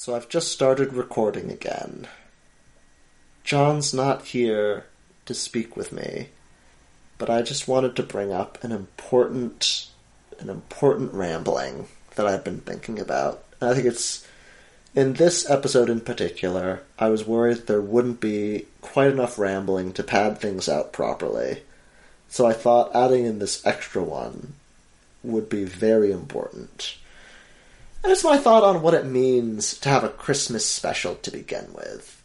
So I've just started recording again. John's not here to speak with me, but I just wanted to bring up an important an important rambling that I've been thinking about. I think it's in this episode in particular, I was worried there wouldn't be quite enough rambling to pad things out properly. So I thought adding in this extra one would be very important. And it's my thought on what it means to have a Christmas special to begin with.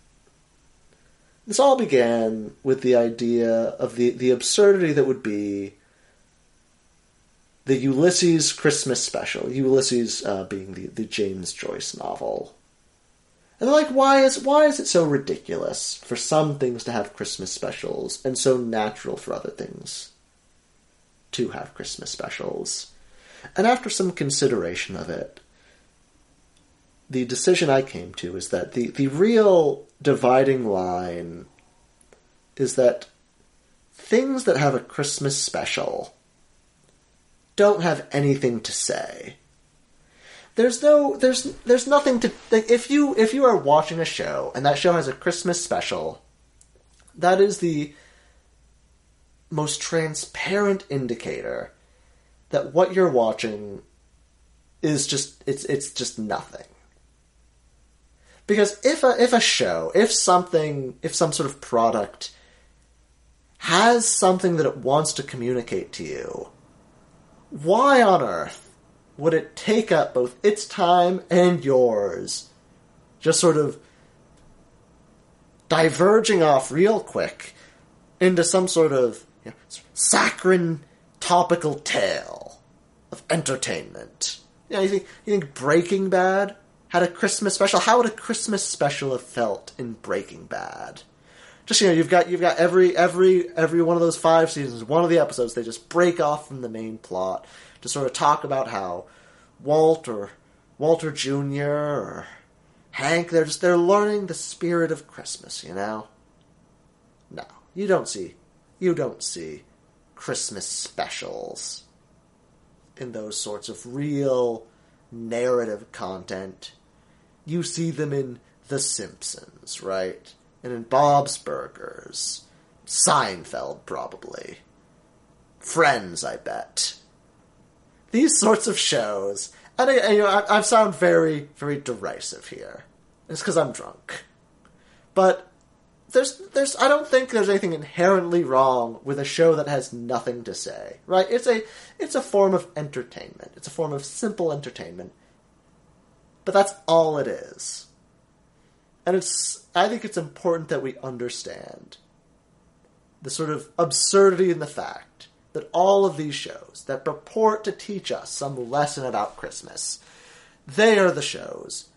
This all began with the idea of the, the absurdity that would be the Ulysses Christmas special. Ulysses uh, being the, the James Joyce novel. And like, why is why is it so ridiculous for some things to have Christmas specials and so natural for other things to have Christmas specials? And after some consideration of it, the decision I came to is that the, the real dividing line is that things that have a Christmas special don't have anything to say. There's no there's there's nothing to like, if you if you are watching a show and that show has a Christmas special, that is the most transparent indicator that what you're watching is just it's it's just nothing. Because if a if a show, if something, if some sort of product has something that it wants to communicate to you, why on earth would it take up both its time and yours, just sort of diverging off real quick into some sort of you know, saccharine topical tale of entertainment? You know, you think you think Breaking Bad had a Christmas special? How would a Christmas special have felt in Breaking Bad? just you know you've got you've got every every every one of those five seasons one of the episodes they just break off from the main plot to sort of talk about how Walt or Walter Jr. or Hank they're just they're learning the spirit of Christmas you know no you don't see you don't see Christmas specials in those sorts of real narrative content you see them in The Simpsons right and in Bob's Burgers. Seinfeld, probably. Friends, I bet. These sorts of shows, and I, you know, I, I sound very, very derisive here. It's because I'm drunk. But there's, there's, I don't think there's anything inherently wrong with a show that has nothing to say, right? It's a, it's a form of entertainment. It's a form of simple entertainment. But that's all it is. And it's I think it's important that we understand the sort of absurdity in the fact that all of these shows that purport to teach us some lesson about Christmas, they are the shows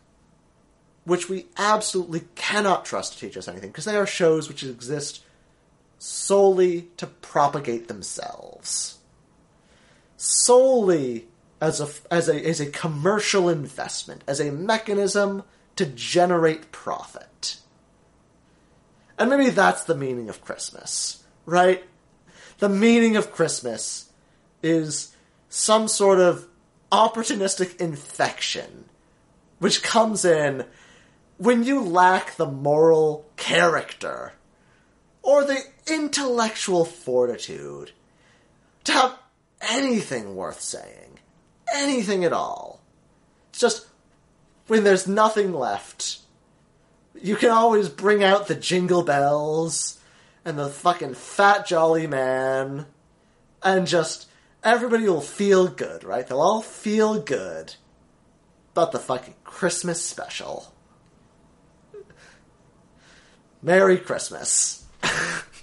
which we absolutely cannot trust to teach us anything because they are shows which exist solely to propagate themselves. Solely as a, as a, as a commercial investment, as a mechanism to generate profit. And maybe that's the meaning of Christmas, right? The meaning of Christmas is some sort of opportunistic infection which comes in when you lack the moral character or the intellectual fortitude to have anything worth saying. Anything at all. It's just when there's nothing left, you can always bring out the jingle bells and the fucking fat jolly man and just everybody will feel good, right? They'll all feel good about the fucking Christmas special. Merry Christmas.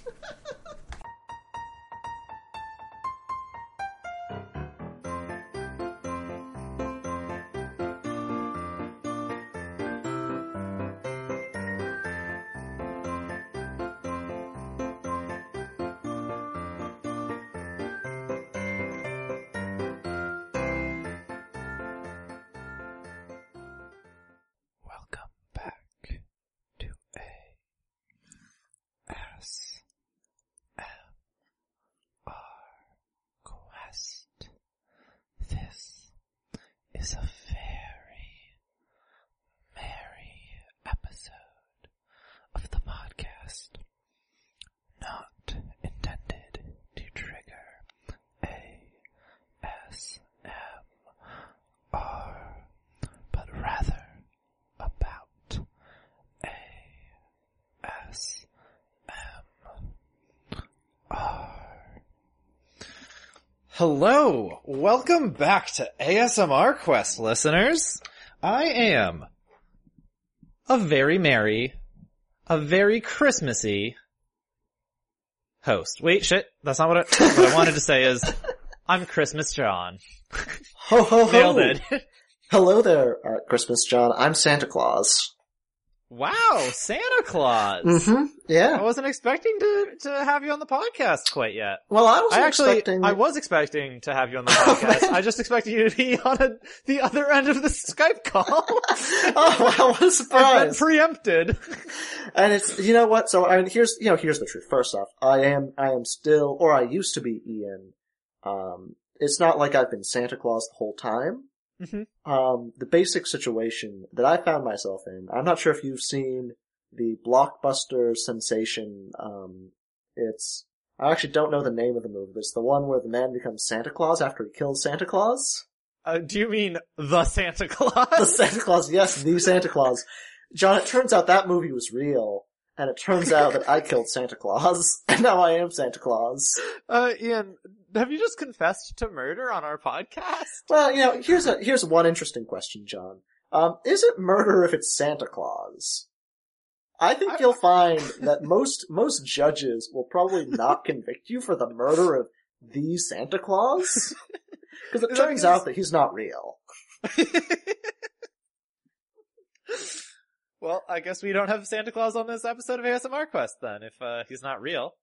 Hello, welcome back to ASMR Quest listeners. I am a very merry, a very Christmassy host. Wait, shit, that's not what I, what I wanted to say is, I'm Christmas John. Ho ho ho! Nailed it. Hello there, Christmas John. I'm Santa Claus. Wow, Santa Claus. Mm-hmm. I wasn't expecting to, to have you on the podcast quite yet. Well, I was I actually, expecting. I was expecting to have you on the podcast. I just expected you to be on a, the other end of the Skype call. oh wow! What a surprise! preempted. and it's you know what? So I mean, here's you know here's the truth. First off, I am I am still, or I used to be Ian. Um, it's not like I've been Santa Claus the whole time. Mhm. Um, the basic situation that I found myself in. I'm not sure if you've seen the blockbuster sensation. Um, it's I actually don't know the name of the movie, but it's the one where the man becomes Santa Claus after he kills Santa Claus. Uh, do you mean the Santa Claus? The Santa Claus, yes, the Santa Claus. John, it turns out that movie was real, and it turns out that I killed Santa Claus, and now I am Santa Claus. Uh, Ian, have you just confessed to murder on our podcast? Well, you know, here's a here's one interesting question, John. Um, is it murder if it's Santa Claus? I think I- you'll find that most most judges will probably not convict you for the murder of the Santa Claus, because it turns out that he's not real. well, I guess we don't have Santa Claus on this episode of ASMR Quest then, if uh, he's not real.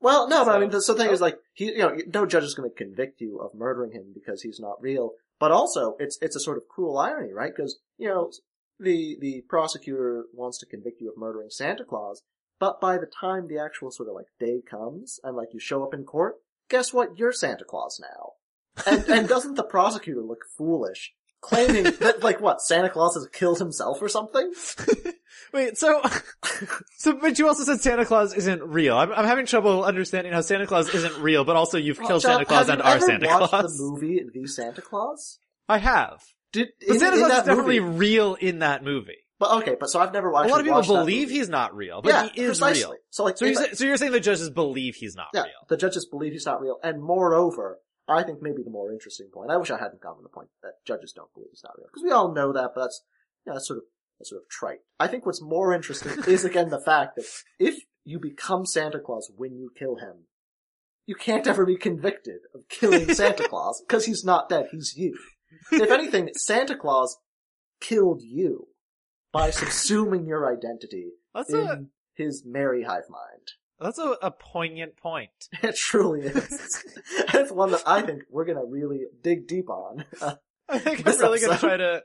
Well, no, but I mean, the, so the thing oh. is, like, he, you know, no judge is going to convict you of murdering him because he's not real. But also, it's it's a sort of cruel irony, right? Because you know, the the prosecutor wants to convict you of murdering Santa Claus, but by the time the actual sort of like day comes and like you show up in court, guess what? You're Santa Claus now. And and doesn't the prosecutor look foolish, claiming that like what Santa Claus has killed himself or something? Wait, so, so, but you also said Santa Claus isn't real. I'm, I'm having trouble understanding how Santa Claus isn't real, but also you've killed John, Santa Claus and ever Santa watched Claus. the movie The Santa Claus? I have. Did But in, Santa in Claus is definitely movie, real in that movie. But okay, but so I've never watched. A lot of people believe he's not real, but yeah, he is precisely. real. So like, So you're, sa- so you're saying the judges believe he's not real. yeah, real? the judges believe he's not real, and moreover, I think maybe the more interesting point. I wish I hadn't gotten to the point that judges don't believe he's not real because we all know that, but that's you know, that's sort of that's sort of trite. I think what's more interesting is again the fact that if you become Santa Claus when you kill him, you can't ever be convicted of killing Santa Claus because he's not dead. He's you. If anything, Santa Claus killed you by subsuming your identity That's a in his merry hive mind. that's a, a poignant point. It truly is. it's one that I think we're gonna really dig deep on. Uh, I think I'm really gonna try to.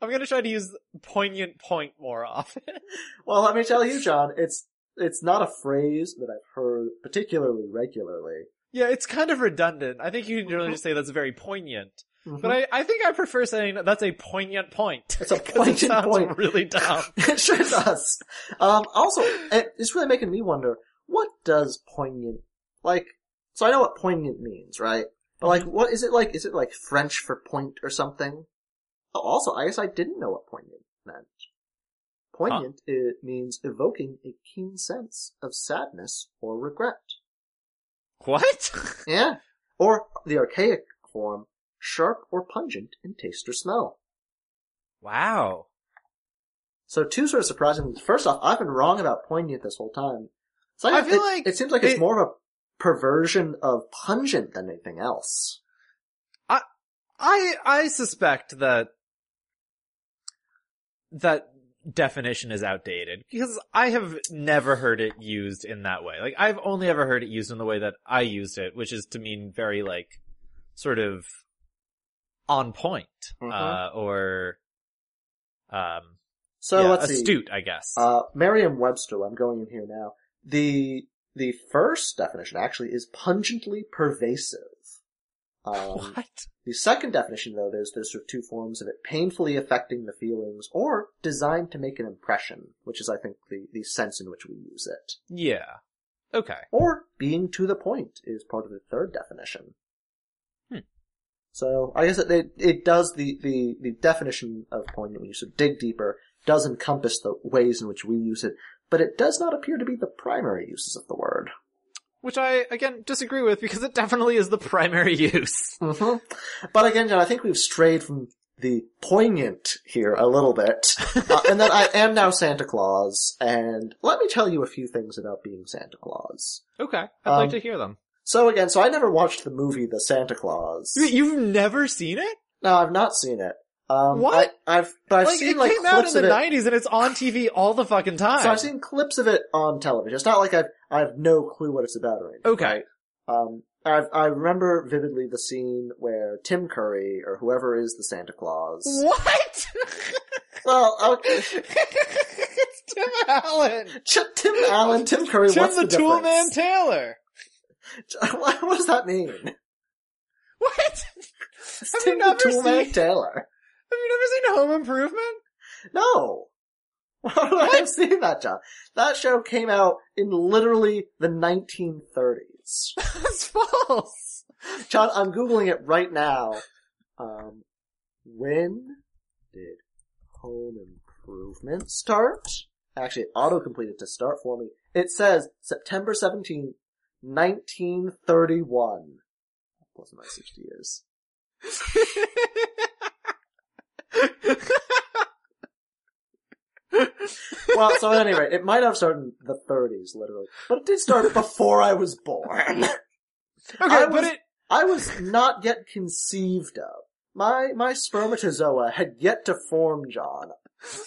I'm gonna try to use poignant point more often. well, let me tell you, John, it's it's not a phrase that I've heard particularly regularly. yeah, it's kind of redundant. I think you can generally just say that's very poignant. Mhm. But I, I think I prefer saying that's a poignant point. It's a poignant it point. really dumb. it sure does. Um, also, it's really making me wonder what does poignant like. So I know what poignant means, right? But like, what is it like? Is it like French for point or something? Oh, also, I guess I didn't know what poignant meant. Poignant it means evoking a keen sense of sadness or regret. What? Yeah. Or the archaic form, sharp or pungent in taste or smell. wow. So two sort of surprising things. First off, I've been wrong about poignant this whole time. So I feel it, like it seems like it's more of a perversion of pungent than anything else. I I I suspect that that definition is outdated because I have never heard it used in that way. Like I've only ever heard it used in the way that I used it, which is to mean very like sort of on point Mhm. uh, or um So yeah, let's see. astute, I guess. Uh, Merriam-Webster, I'm going in here now. The, the first definition actually is pungently pervasive. Um, what? the second definition though, there's, there's sort of two forms of it. Painfully affecting the feelings or designed to make an impression, which is I think the, the sense in which we use it. Yeah. Okay. Or being to the point is part of the third definition. Hmm. So I guess it, it, does the, the, the definition of poignant when you sort of dig deeper does encompass the ways in which we use it, but it does not appear to be the primary uses of the word. Which I again disagree with because it definitely is the primary use. hmm But again, John, I think we've strayed from the poignant here a little bit, uh, and that I am now Santa Claus. And let me tell you a few things about being Santa Claus. Okay, I'd Um, like to hear them. So again, so I never watched the movie The Santa Claus. You've never seen it? No, I've not seen it. Um, What? I, have but I've like seen it like came out in the it. '90s and it's on TV all the fucking time. So I've seen clips of it on television. It's not like I've I have no clue what it's about or anything. Okay. right? Um, I I remember vividly the scene where Tim Curry or whoever is the Santa Claus. What? Well, okay. it's Tim Allen. Ch- Tim Allen, Tim Curry. Tim what's the, the, Tool Man? Taylor. what, does that mean? What? Have you Tim the never Tool Man Taylor. Have you never seen Home Improvement? No. Why would I have seen that, John? That show came out in literally the 1930s. That's false. John, I'm googling it right now. Um, when did Home Improvement start? Actually, it auto-completed to start for me. It says September 17, 1931. Plus my 60 years. Well, so at any rate, it might have started in the 30s, literally. But it did start before I was born. okay, I but was- it. I was not yet conceived of. My, my spermatozoa had yet to form, John,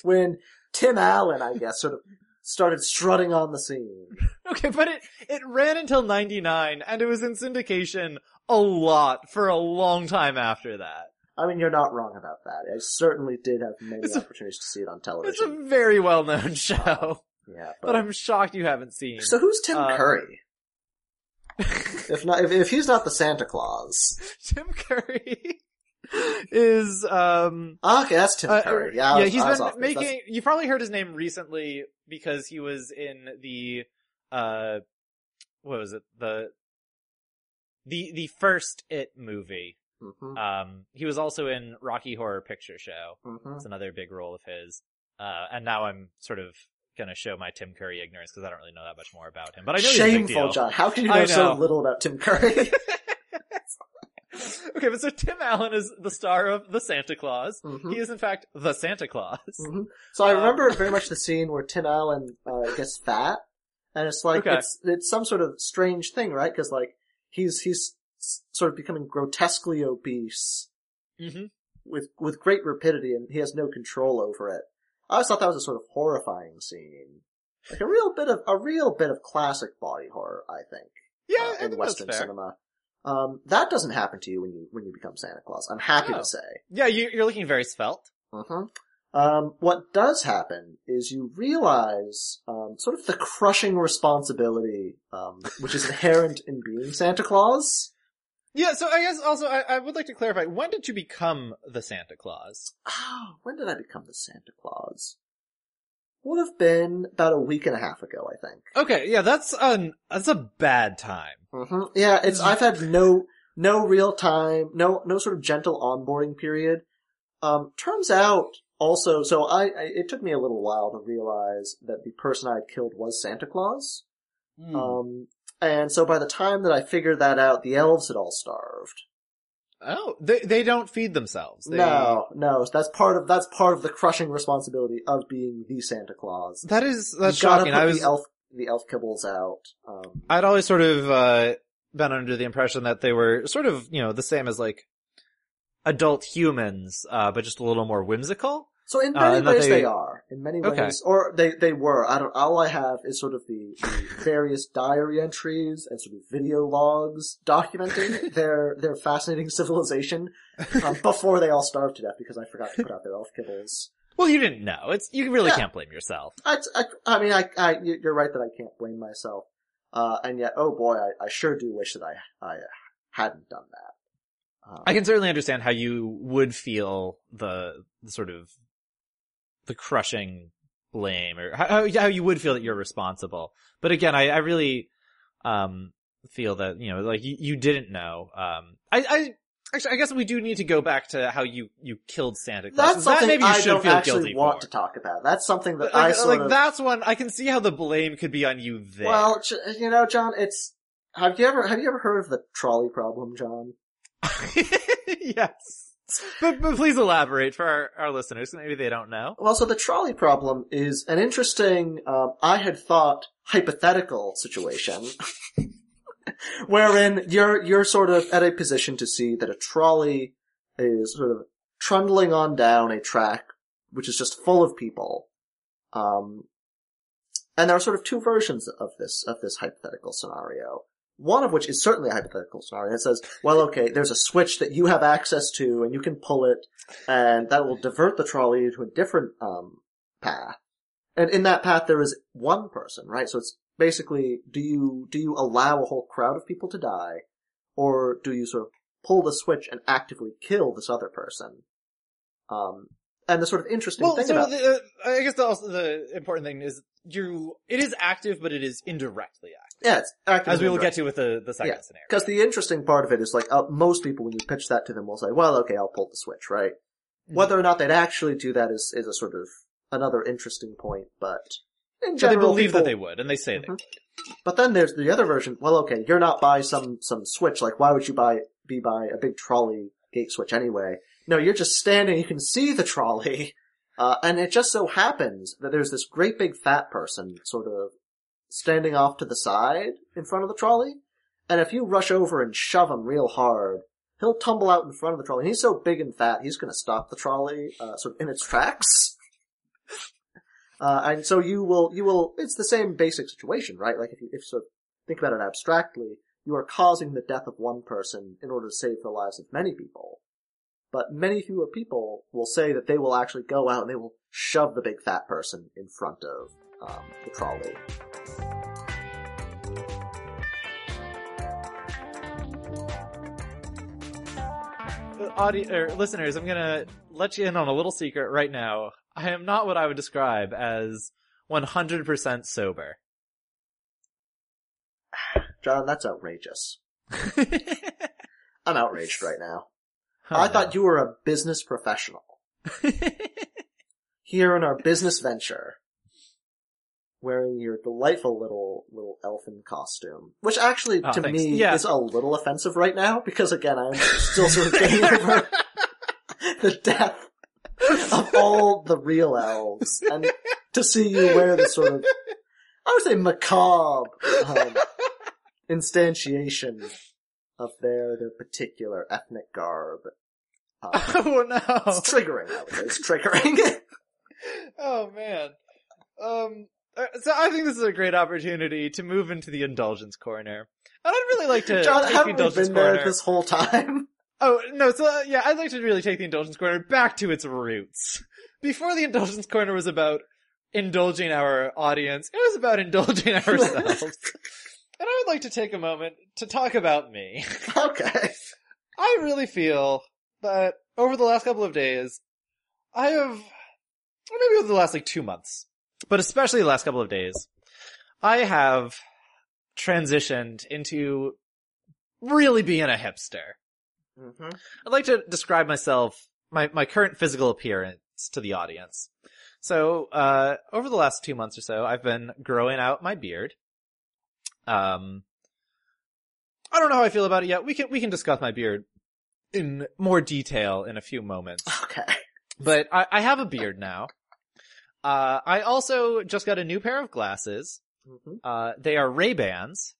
when Tim Allen, I guess, sort of started strutting on the scene. Okay, but it it ran until '99, and it was in syndication a lot for a long time after that. I mean, you're not wrong about that. I certainly did have many It's a- opportunities to see it on television. It's a very well known show, yeah, but I'm shocked you haven't seen. So who's Tim Uh, Curry? if not, if, if he's not the Santa Claus. Tim Curry is um Ah, Okay, that's Tim uh, Curry. Yeah, yeah was- he's been making you've probably heard his name recently because he was in the uh what was it the the the first it movie Mhm, um he was also in rocky horror picture show mhm. it's another big role of his uh and now i'm sort of gonna show my tim curry ignorance because i don't really know that much more about him but i know he's a big Shameful. John. How can you I know, so little about Tim Curry? okay but so tim allen is the star of the santa claus Mhm. he is in fact the santa claus Mhm. So I Um, remember very much the scene where Tim Allen uh, gets fat, and it's like Okay. it's it's some sort of strange thing, right? Because like he's he's sort of becoming grotesquely obese hmm with with great rapidity, and he has no control over it. I always thought that was a sort of horrifying scene, like a real bit of a real bit of classic body horror, I think, yeah uh, I in think Western cinema. Um, that doesn't happen to you when you when you become Santa Claus. I'm happy Oh. to say. yeah you, you're looking very svelte hmm Um, what does happen is you realize um, sort of the crushing responsibility, um, which is inherent in being Santa Claus. Yeah, so I guess also I, I would like to clarify, when did you become the Santa Claus? Oh, when did I become the Santa Claus? Would have been about a week and a half ago, I think. Okay, yeah, that's an that's a bad time. hmm Yeah, it's I've had no no real time, no no sort of gentle onboarding period. Um, turns out also, so I, I it took me a little while to realize that the person I had killed was Santa Claus. Hmm. Um, and so by the time that I figured that out, the elves had all starved. oh, they they don't feed themselves. They, No, no, that's part of that's part of the crushing responsibility of being the Santa Claus. that is that's you shocking. I was the elf the elf kibbles out. Um, I'd always sort of uh been under the impression that they were sort of you know the same as like adult humans, uh, but just a little more whimsical. So in Uh, many that ways they- they... are. In many Okay. ways, or they they were. I don't. All I have is sort of the, the various diary entries and sort of video logs documenting their their fascinating civilization um, before they all starved to death because I forgot to put out their elf kibbles. Well, you didn't know. It's you really Yeah. can't blame yourself. I, I, I mean, I, I, you- you're right that I can't blame myself. Uh, and yet, oh boy, I, I sure do wish that I, I hadn't done that. Um, I can certainly understand how you would feel the, the sort of the crushing blame or how, how you would feel that you're responsible. But again, I, I really um feel that you know like you, you didn't know. Um, I, I actually I guess we do need to go back to how you you killed Santa Claus. that's something that maybe you I should don't feel actually guilty want for. to talk about. That's something that Like, I like, of, that's one I can see how the blame could be on you there. well, you know, John, it's, Have you ever have you ever heard of the trolley problem, John? yes. But, but please elaborate for our, our listeners. Maybe they don't know. Well, so the trolley problem is an interesting, um, I had thought hypothetical situation, wherein you're you're sort of at a position to see that a trolley is sort of trundling on down a track which is just full of people, um, and there are sort of two versions of this of this hypothetical scenario. One of which is certainly a hypothetical scenario. It says, well, okay, there's a switch that you have access to and you can pull it and that will divert the trolley to a different, um, path. And in that path there is one person, right? So it's basically, do you, do you allow a whole crowd of people to die or do you sort of pull the switch and actively kill this other person? Um, and the sort of interesting Well, thing so about the, uh, I guess the, also the important thing is you, it is active, but it is indirectly active. Yeah, it's As we will get to with the, the second Yeah, scenario. Because the interesting part of it is like, uh, most people when you pitch that to them will say, well, okay, I'll pull the switch, right? Mhm. Whether or not they'd actually do that is, is a sort of another interesting point, but in So they believe people- that they would, and they say they Mhm. would. But then there's the other version. Well, okay, you're not by some some switch. Like, why would you buy be by a big trolley gate switch anyway? No, you're just standing. You can see the trolley, uh, and it just so happens that there's this great big fat person sort of standing off to the side in front of the trolley. And if you rush over and shove him real hard, he'll tumble out in front of the trolley. And he's so big and fat, he's going to stop the trolley uh, sort of in its tracks. Uh, and so you will, you will, it's the same basic situation, right? Like if you, if sort think about it abstractly, you are causing the death of one person in order to save the lives of many people. But many fewer people will say that they will actually go out and they will shove the big fat person in front of um, the trolley. Uh, Audi- or listeners, I'm gonna let you in on a little secret right now. I am not what I would describe as 100% sober. John, that's outrageous. I'm outraged right now. I thought you were a business professional. Here in our business venture, wearing your delightful little little elfin costume, which actually Oh, to thanks. me Yeah. is a little offensive right now because again I'm still sort of getting over the death of all the real elves, and to see you wear this sort of I would say macabre um, instantiation of their their particular ethnic garb. Um, oh no! it's triggering. I would say it's triggering. Oh man. Um, so I think this is a great opportunity to move into the indulgence corner. And I'd really like to John, take the haven't we indulgence been there corner. this whole time? Oh, no, so, uh, yeah, I'd like to really take the indulgence corner back to its roots. Before the indulgence corner was about indulging our audience, it was about indulging ourselves. and I would like to take a moment to talk about me. okay. I really feel that over the last couple of days, I have, or maybe over the last like two months, but especially the last couple of days, I have transitioned into really being a hipster. Mm-hmm. I'd like to describe myself, my, my current physical appearance to the audience. So, uh, over the last two months or so, I've been growing out my beard. Um, I don't know how I feel about it yet. We can, we can discuss my beard in more detail in a few moments. Okay. But I, I have a beard now. Uh, I also just got a new pair of glasses. Mm-hmm. Uh, they are Ray-Bans.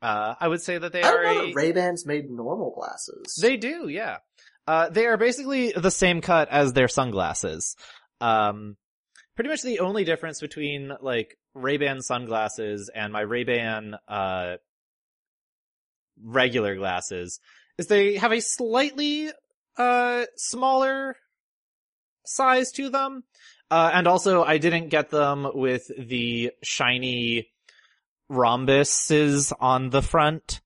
Uh, I would say that they I are a, Ray-Bans made normal glasses. they do, yeah. Uh, they are basically the same cut as their sunglasses. Um, pretty much the only difference between like Ray-Ban sunglasses and my Ray-Ban, uh, regular glasses is they have a slightly, uh, smaller size to them. Uh, and also I didn't get them with the shiny rhombuses on the front.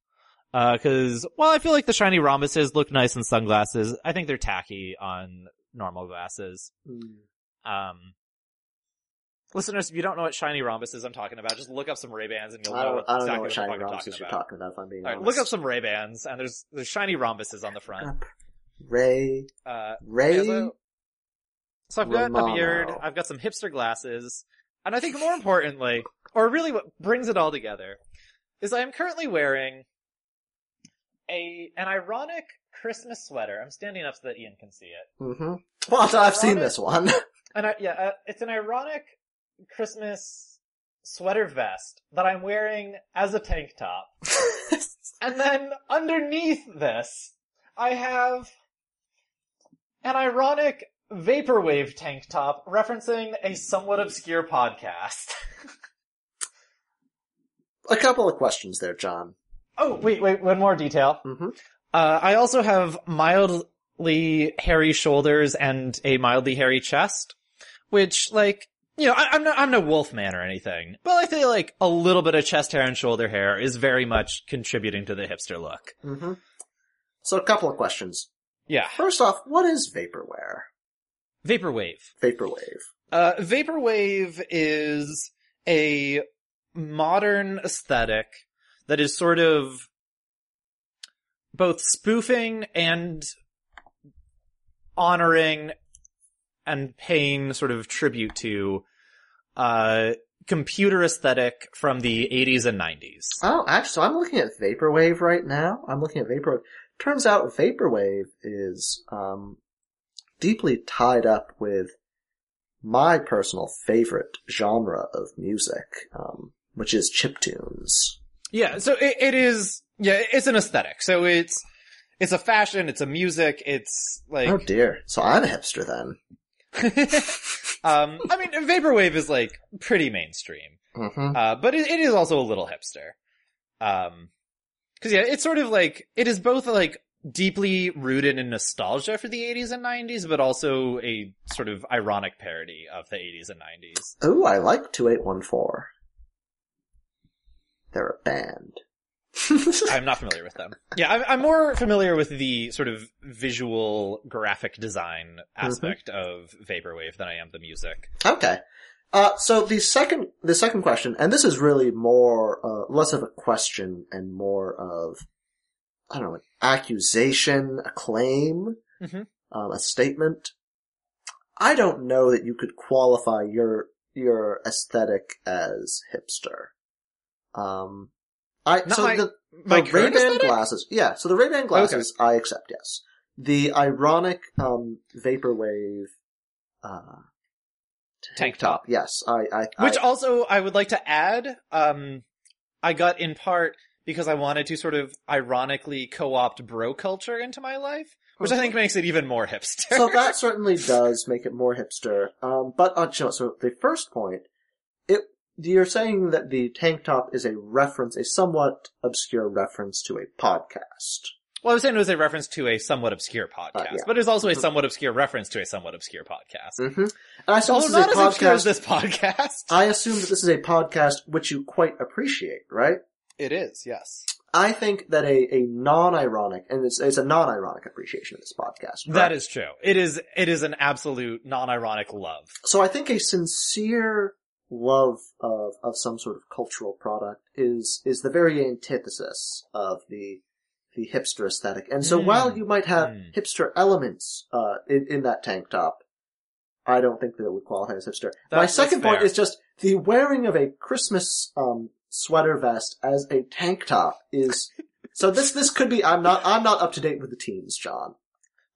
Uh, cause, well, I feel like the shiny rhombuses look nice in sunglasses. I think they're tacky on normal glasses. Hmm. Um, listeners, if you don't know what shiny rhombuses I'm talking about, just look up some Ray-Bans and you'll I know don't, I don't exactly know what shiny rhombuses talking you're talking about, if I'm being look up some Ray-Bans and there's, there's shiny rhombuses on the front. Ray, Uh, Ray, so, I've got a beard, I've got some hipster glasses, and I think more importantly, or really what brings it all together, is I am currently wearing a an ironic Christmas sweater. I'm standing up so that Ian can see it. Mm-hmm. Well, I've seen this one. And I, yeah, uh, it's an ironic Christmas sweater vest that I'm wearing as a tank top. And then underneath this, I have an ironic vaporwave tank top referencing a somewhat obscure podcast. a couple of questions there, John. oh, wait, wait, one more detail. Mm-hmm. Uh, I also have mildly hairy shoulders and a mildly hairy chest, which, like, you know, I, I'm not, I'm no wolf man or anything, but I feel like a little bit of chest hair and shoulder hair is very much contributing to the hipster look. Mm-hmm. So a couple of questions. Yeah. First off, what is vaporware? Vaporwave. Vaporwave. Uh, Vaporwave is a modern aesthetic that is sort of both spoofing and honoring and paying sort of tribute to uh, computer aesthetic from the 80s and 90s. Oh, actually, so I'm looking at vaporwave right now. I'm looking at vaporwave. Turns out vaporwave is um, deeply tied up with my personal favorite genre of music, um, which is chiptunes. Yeah, so it, it is, yeah, it's an aesthetic. So it's, it's a fashion, it's a music, it's like, Oh dear. So I'm a hipster then. um, I mean, vaporwave is like pretty mainstream, Mm-hmm. uh, but it, it is also a little hipster. Um, cause yeah, it's sort of like, it is both like deeply rooted in nostalgia for the 80s and 90s, but also a sort of ironic parody of the 80s and 90s. Oh, I like 2814. They're a band. I'm not familiar with them. Yeah, I'm, I'm more familiar with the sort of visual graphic design aspect of vaporwave than I am the music. Okay. Uh, so the second, the second question, and this is really more, uh, less of a question and more of, I don't know, an accusation, a claim, Mhm. um, a statement. I don't know that you could qualify your, your aesthetic as hipster. Um, I, Not so my- the, My the Ray-Ban glasses, yeah, so the Ray-Ban glasses, I accept, yes. The ironic, um, vaporwave, uh, Tank top. Yes, I, I, Which I, also I would like to add, um, I got in part because I wanted to sort of ironically co-opt bro culture into my life, which I think makes it even more hipster. so that certainly does make it more hipster. Um, but uh, you know, so the first point, it you're saying that the tank top is a reference, a somewhat obscure reference to a podcast. well, I was saying it was a reference to a somewhat obscure podcast, Uh, yeah. but it's also a Mhm. somewhat obscure reference to a somewhat obscure podcast. Mm-hmm. And I Although this is not a as obscure as this podcast. I assume that this is a podcast which you quite appreciate, right? It is, yes. I think that a, a non-ironic, and it's, it's a non-ironic appreciation of this podcast. That correct? is true. It is, it is an absolute non-ironic love. So I think a sincere love of, of some sort of cultural product is, is the very antithesis of the, the hipster aesthetic. And so Mm. while you might have Mm. hipster elements, uh, in, in that tank top, I don't think that it would qualify as hipster. My second point is just the wearing of a Christmas, um, sweater vest as a tank top is, so this, this could be, I'm not, I'm not up to date with the teens, John.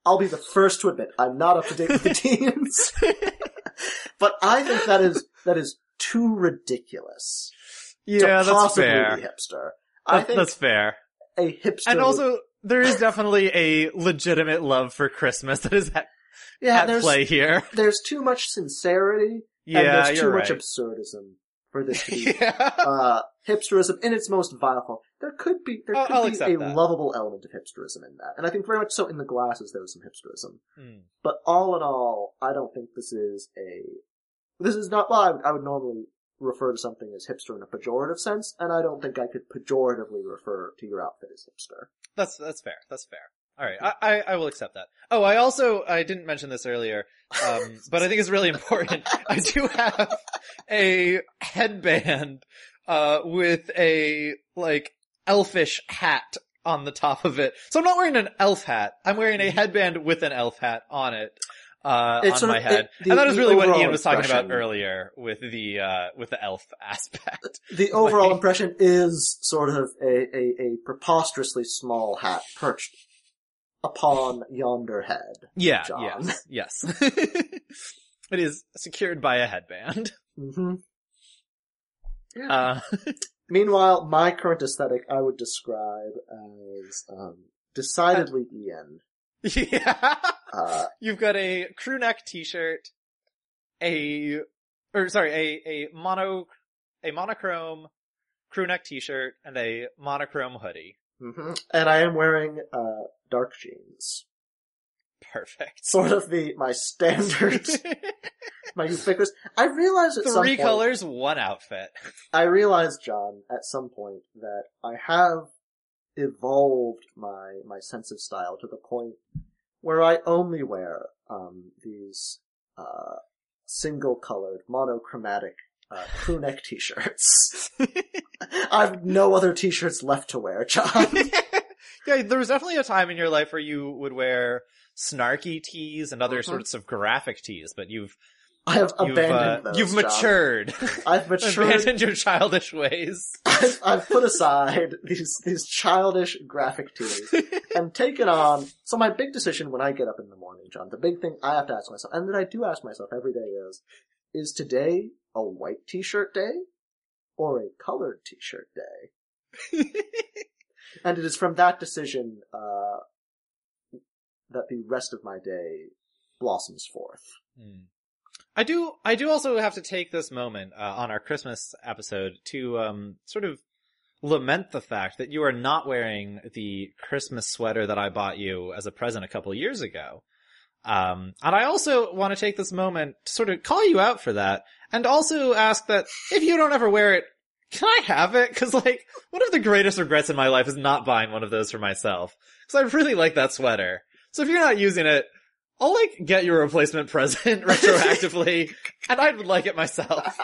I'll be the first to admit I'm not up to date with the teens. but I think that is, that is too ridiculous Yeah, to that's fair. be hipster. I That- think that's fair. a hipster. And also, there is definitely a legitimate love for Christmas that is at, yeah, at play here. there's too much sincerity Yeah, and there's too much absurdism for this to be yeah. uh, hipsterism in its most vile form. There could be there could I'll be a that. lovable element of hipsterism in that, and I think very much so in the glasses there was some hipsterism. Hmm. But all in all, I don't think this is a this is not. Well, I would, I would normally refer to something as hipster in a pejorative sense, and I don't think I could pejoratively refer to your outfit as hipster. That's that's fair. That's fair. All right, I, I I will accept that. Oh, I also I didn't mention this earlier, um, but I think it's really important. I do have a headband uh, with a like elfish hat on the top of it. So I'm not wearing an elf hat. I'm wearing a headband with an elf hat on it. uh, It's on my head, it- the- and that is really what Ian was talking about earlier with the uh, with the elf aspect. The overall impression is sort of a, a, a preposterously small hat perched upon yonder head. Yeah, John. yes, yes. it is secured by a headband. hmm Uh, Meanwhile, my current aesthetic I would describe as um, decidedly Ian. yeah. Uh, You've got a crew neck t-shirt, a, or sorry, a, a mono, a monochrome crew neck t-shirt, and a monochrome hoodie. Mhm. And I am wearing uh, dark jeans. Perfect. Sort of the my standard, my ubiquitous. I realized at some Three point, colors, one outfit. I realized, John, at some point that I have evolved my my sense of style to the point where I only wear um, these uh, single colored monochromatic uh, crew neck t-shirts. I have no other t-shirts left to wear, John. yeah, there was definitely a time in your life where you would wear snarky tees and other Mhm. sorts of graphic tees, but you've I have you've abandoned uh, those. you've John. matured, I've matured. abandoned your childish ways. I've, I've put aside these these childish graphic tees and taken on. So my big decision when I get up in the morning, John, the big thing I have to ask myself, and that I do ask myself every day is: Is today a white T-shirt day or a colored T-shirt day? And it is from that decision uh, that the rest of my day blossoms forth. Hmm. I do. I do also have to take this moment uh, on our Christmas episode to um, sort of lament the fact that you are not wearing the Christmas sweater that I bought you as a present a couple years ago. Um, and I also want to take this moment to sort of call you out for that, and also ask that if you don't ever wear it, can I have it? Because like one of the greatest regrets in my life is not buying one of those for myself. Because I really like that sweater. So if you're not using it, I'll like get your replacement present retroactively, and I would like it myself.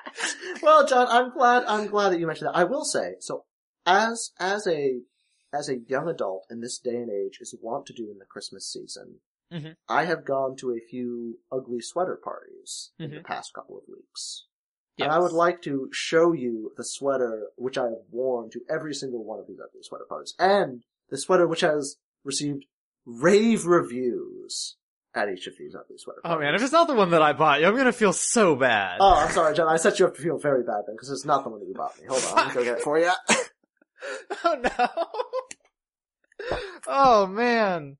well, John, I'm glad. I'm glad that you mentioned that. I will say, so as as a as a young adult in this day and age is wont to do in the Christmas season, Mhm. I have gone to a few ugly sweater parties in the Mhm. past couple of weeks. Yes. And I would like to show you the sweater which I have worn to every single one of these ugly sweater parties, and the sweater which has received rave reviews at each of these ugly sweater parties. Oh man, if it's not the one that I bought you, I'm gonna feel so bad. Oh, I'm sorry, John. I set you up to feel very bad then, because it's not the one that you bought me. Hold on, let me go get it for you. Oh no. oh man.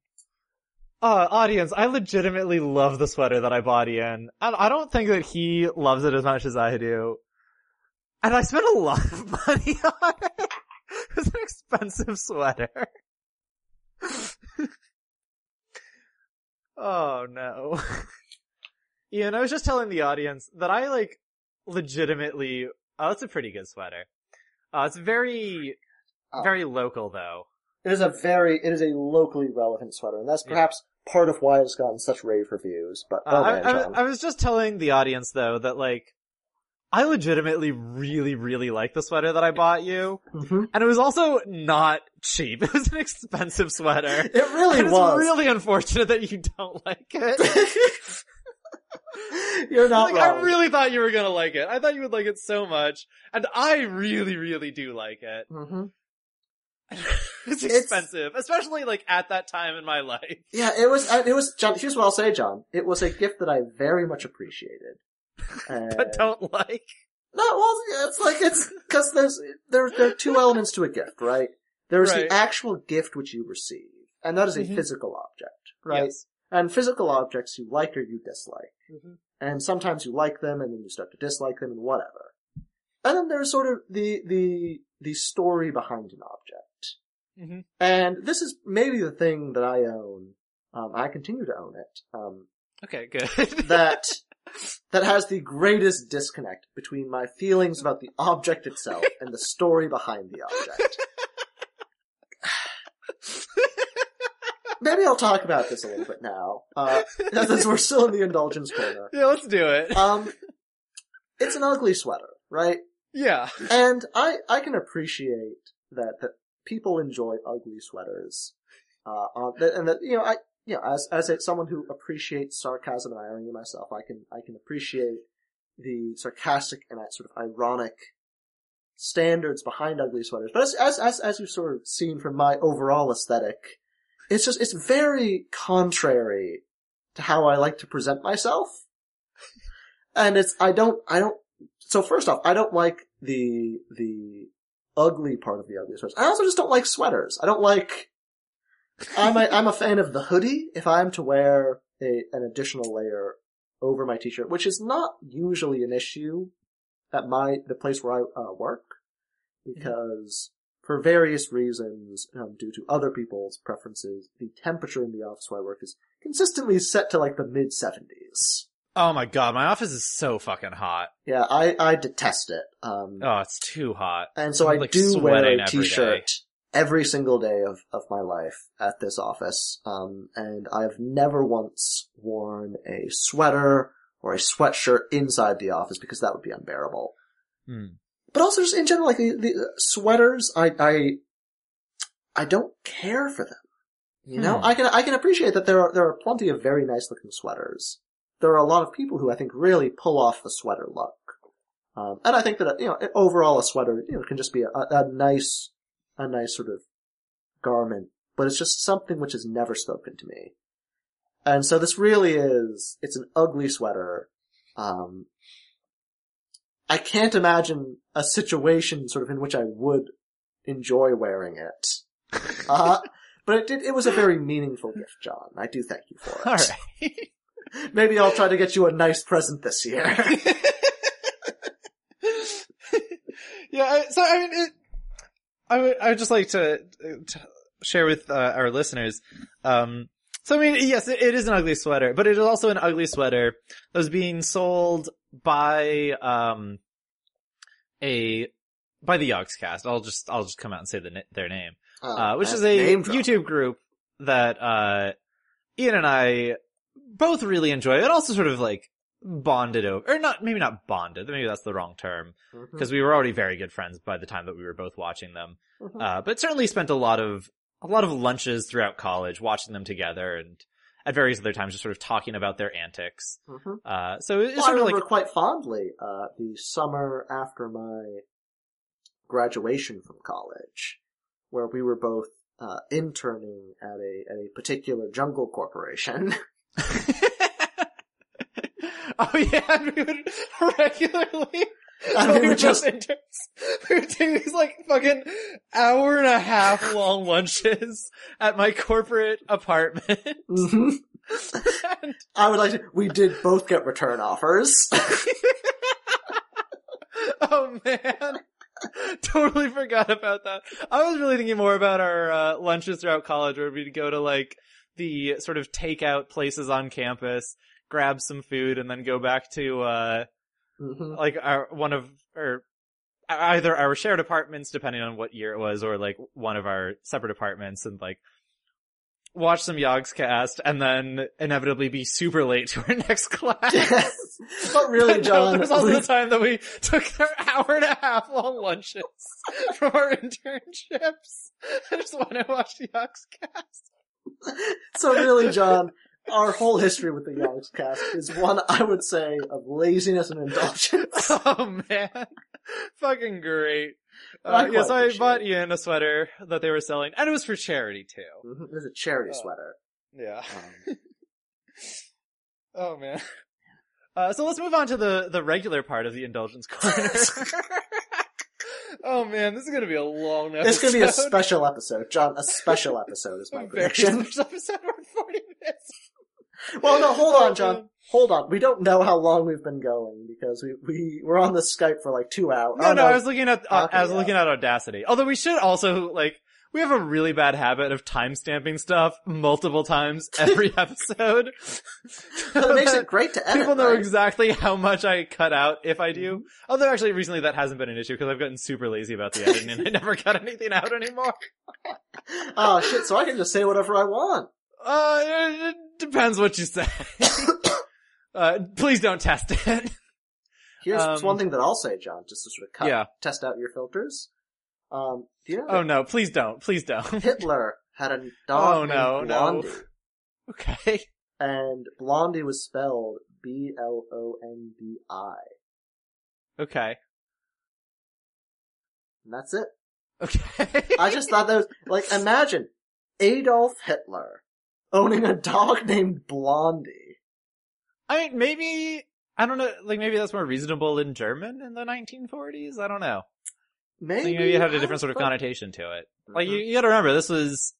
Uh, audience, I legitimately love the sweater that I bought Ian. And I don't think that he loves it as much as I do. And I spent a lot of money on it. It's an expensive sweater. oh no. Ian, I was just telling the audience that I like legitimately, oh, it's a pretty good sweater. Uh, it's very, Oh. very local though. It is a very, it is a locally relevant sweater, and that's perhaps part of why it's gotten such rave reviews. But Uh, oh I, man, I, John. I was just telling the audience though that like, I legitimately really, really like the sweater that I bought you. Mhm. And it was also not cheap. It was an expensive sweater. It really and was. it's really unfortunate that you don't like it. You're not like, wrong. I really thought you were gonna like it. I thought you would like it so much. And I really, really do like it. hmm it's It's- expensive. Especially like at that time in my life. Yeah, it was. uh, It was. John, here's what I'll say, John. It was a gift that I very much appreciated. And- But don't like. No, well, it's like it's because there's there there are two elements to a gift, right? There's Right. the actual gift which you receive, and that is a Mhm. physical object, right? Yes. And physical objects you like or you dislike. Mhm. And sometimes you like them and then you start to dislike them and whatever. And then there's sort of the, the, the story behind an object. Mhm. And this is maybe the thing that I own, um, I continue to own it, um, Okay, good. that, that has the greatest disconnect between my feelings about the object itself and the story behind the object. Maybe I'll talk about this a little bit now, uh, since we're still in the indulgence corner. yeah, let's do it. Um, it's an ugly sweater, right? yeah. And I, I can appreciate that, that people enjoy ugly sweaters. Uh, and that, you know, I, you know, as as a, someone who appreciates sarcasm and irony myself, I can I can appreciate the sarcastic and that sort of ironic standards behind ugly sweaters. But as as as, as you've sort of seen from my overall aesthetic, it's just it's very contrary to how I like to present myself. And it's I don't I don't so first off, I don't like the the ugly part of the ugly sweaters. I also just don't like sweaters. I don't like I'm a, I'm a fan of the hoodie. If I'm to wear a, an additional layer over my t-shirt, which is not usually an issue at my, the place where I uh, work, because for various reasons, um, due to other people's preferences, the temperature in the office where I work is consistently set to like the mid 70s. Oh my god, my office is so fucking hot. Yeah, I, I detest it. Um, Oh, it's too hot. and so I'm, I like, do wear a every t-shirt every single day of, of my life at this office. Um, and I've never once worn a sweater or a sweatshirt inside the office because that would be unbearable. Hmm. But also just in general, like the, the sweaters, I, I, I don't care for them. You know, Hmm. I can, I can appreciate that there are, there are plenty of very nice looking sweaters. There are a lot of people who I think really pull off the sweater look. Um, and I think that, you know, overall a sweater, you know, can just be a, a nice, a nice sort of garment, but it's just something which has never spoken to me. And so this really is, it's an ugly sweater. Um, I can't imagine a situation sort of in which I would enjoy wearing it. Uh, but it did, it was a very meaningful gift, John. I do thank you for it. Alright. Maybe I'll try to get you a nice present this year. yeah, so I mean, it, I would, I would just like to, to share with uh, our listeners. Um, so I mean, yes, it, it is an ugly sweater, but it is also an ugly sweater that was being sold by um a by the Yogscast. I'll just I'll just come out and say the, their name, uh, which is a. YouTube group that uh Ian and I both really enjoy. It also sort of like bonded over, or not, maybe not bonded. Maybe that's the wrong term because we were already very good friends by the time that we were both watching them. Mhm. Uh, but certainly spent a lot of a lot of lunches throughout college watching them together, and at various other times just sort of talking about their antics. Mhm. Uh, so it's Well, I sort of remember like quite fondly uh, the summer after my graduation from college, where we were both uh, interning at a at a particular jungle corporation. oh yeah, we would regularly. And we were just- interns. We would do these like fucking hour and a half long lunches at my corporate apartment. Mhm. And I would like to. We did both get return offers. oh man. totally forgot about that. I was really thinking more about our uh, lunches throughout college where we'd go to like the sort of takeout places on campus, grab some food and then go back to uh Mhm. like our one of or either our shared apartments depending on what year it was or like one of our separate apartments and like watch some Yogscast and then inevitably be super late to our next class. but really, But John, there was also we- the time that we took our hour and a half long lunches from our internships. I just want to watch Yogs cast. so really, John, our whole history with the Yogscast is one I would say of laziness and indulgence. Oh man. Fucking great. Uh, yes, I bought. Ian a sweater that they were selling, and it was for charity too. Mhm. It was a charity Oh. sweater. Yeah. Um, Oh man. Uh, so let's move on to the, the regular part of the indulgence corner. oh man, this is gonna be a long episode. is going to be a special episode, John. A special episode is my prediction. special episode for 40 minutes. Well, no, hold on, John. Hold on. We don't know how long we've been going because we we were on the Skype for like two hours. No, Oh, no, I was looking at, uh, I was looking at Audacity. Although we should also, like, we have a really bad habit of timestamping stuff multiple times every episode. But it makes it great to edit. People know right? exactly how much I cut out if I do. Mm-hmm. Although actually recently that hasn't been an issue because I've gotten super lazy about the editing and I never cut anything out anymore. Oh shit! So I can just say whatever I want. Uh, it depends what you say. uh, please don't test it. Here's Um, one thing that I'll say, John, just to sort of cut, Yeah. test out your filters. Um, do you know Oh no, please don't, please don't. Hitler had a dog Oh, no, named no. Blondie? Okay. and Blondie was spelled B L O N D I, Okay. and that's it. Okay. I just thought that was like imagine Adolf Hitler owning a dog named Blondie. I mean, maybe, I don't know, like maybe that's more reasonable in German in the 1940s? I don't know. Maybe, Like, maybe it had a different sort of connotation to it. Like, you, Mhm. you gotta remember, this was,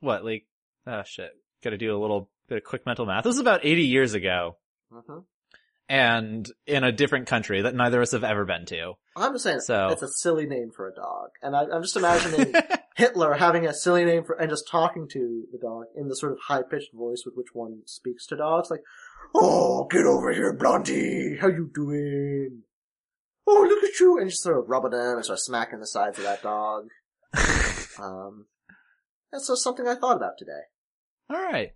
what, like, oh shit, gotta do a little bit of quick mental math. This was about 80 years ago, Mhm. And in a different country that neither of us have ever been to. I'm just saying So- it's a silly name for a dog, and I, I'm just imagining Hitler having a silly name for and just talking to the dog in the sort of high pitched voice with which one speaks to dogs, like, "Oh, get over here, Blondie. How you doing? Oh, look at you!" And just sort of rubbing him and sort of smacking the sides of that dog. Um, that's just something I thought about today. Alright.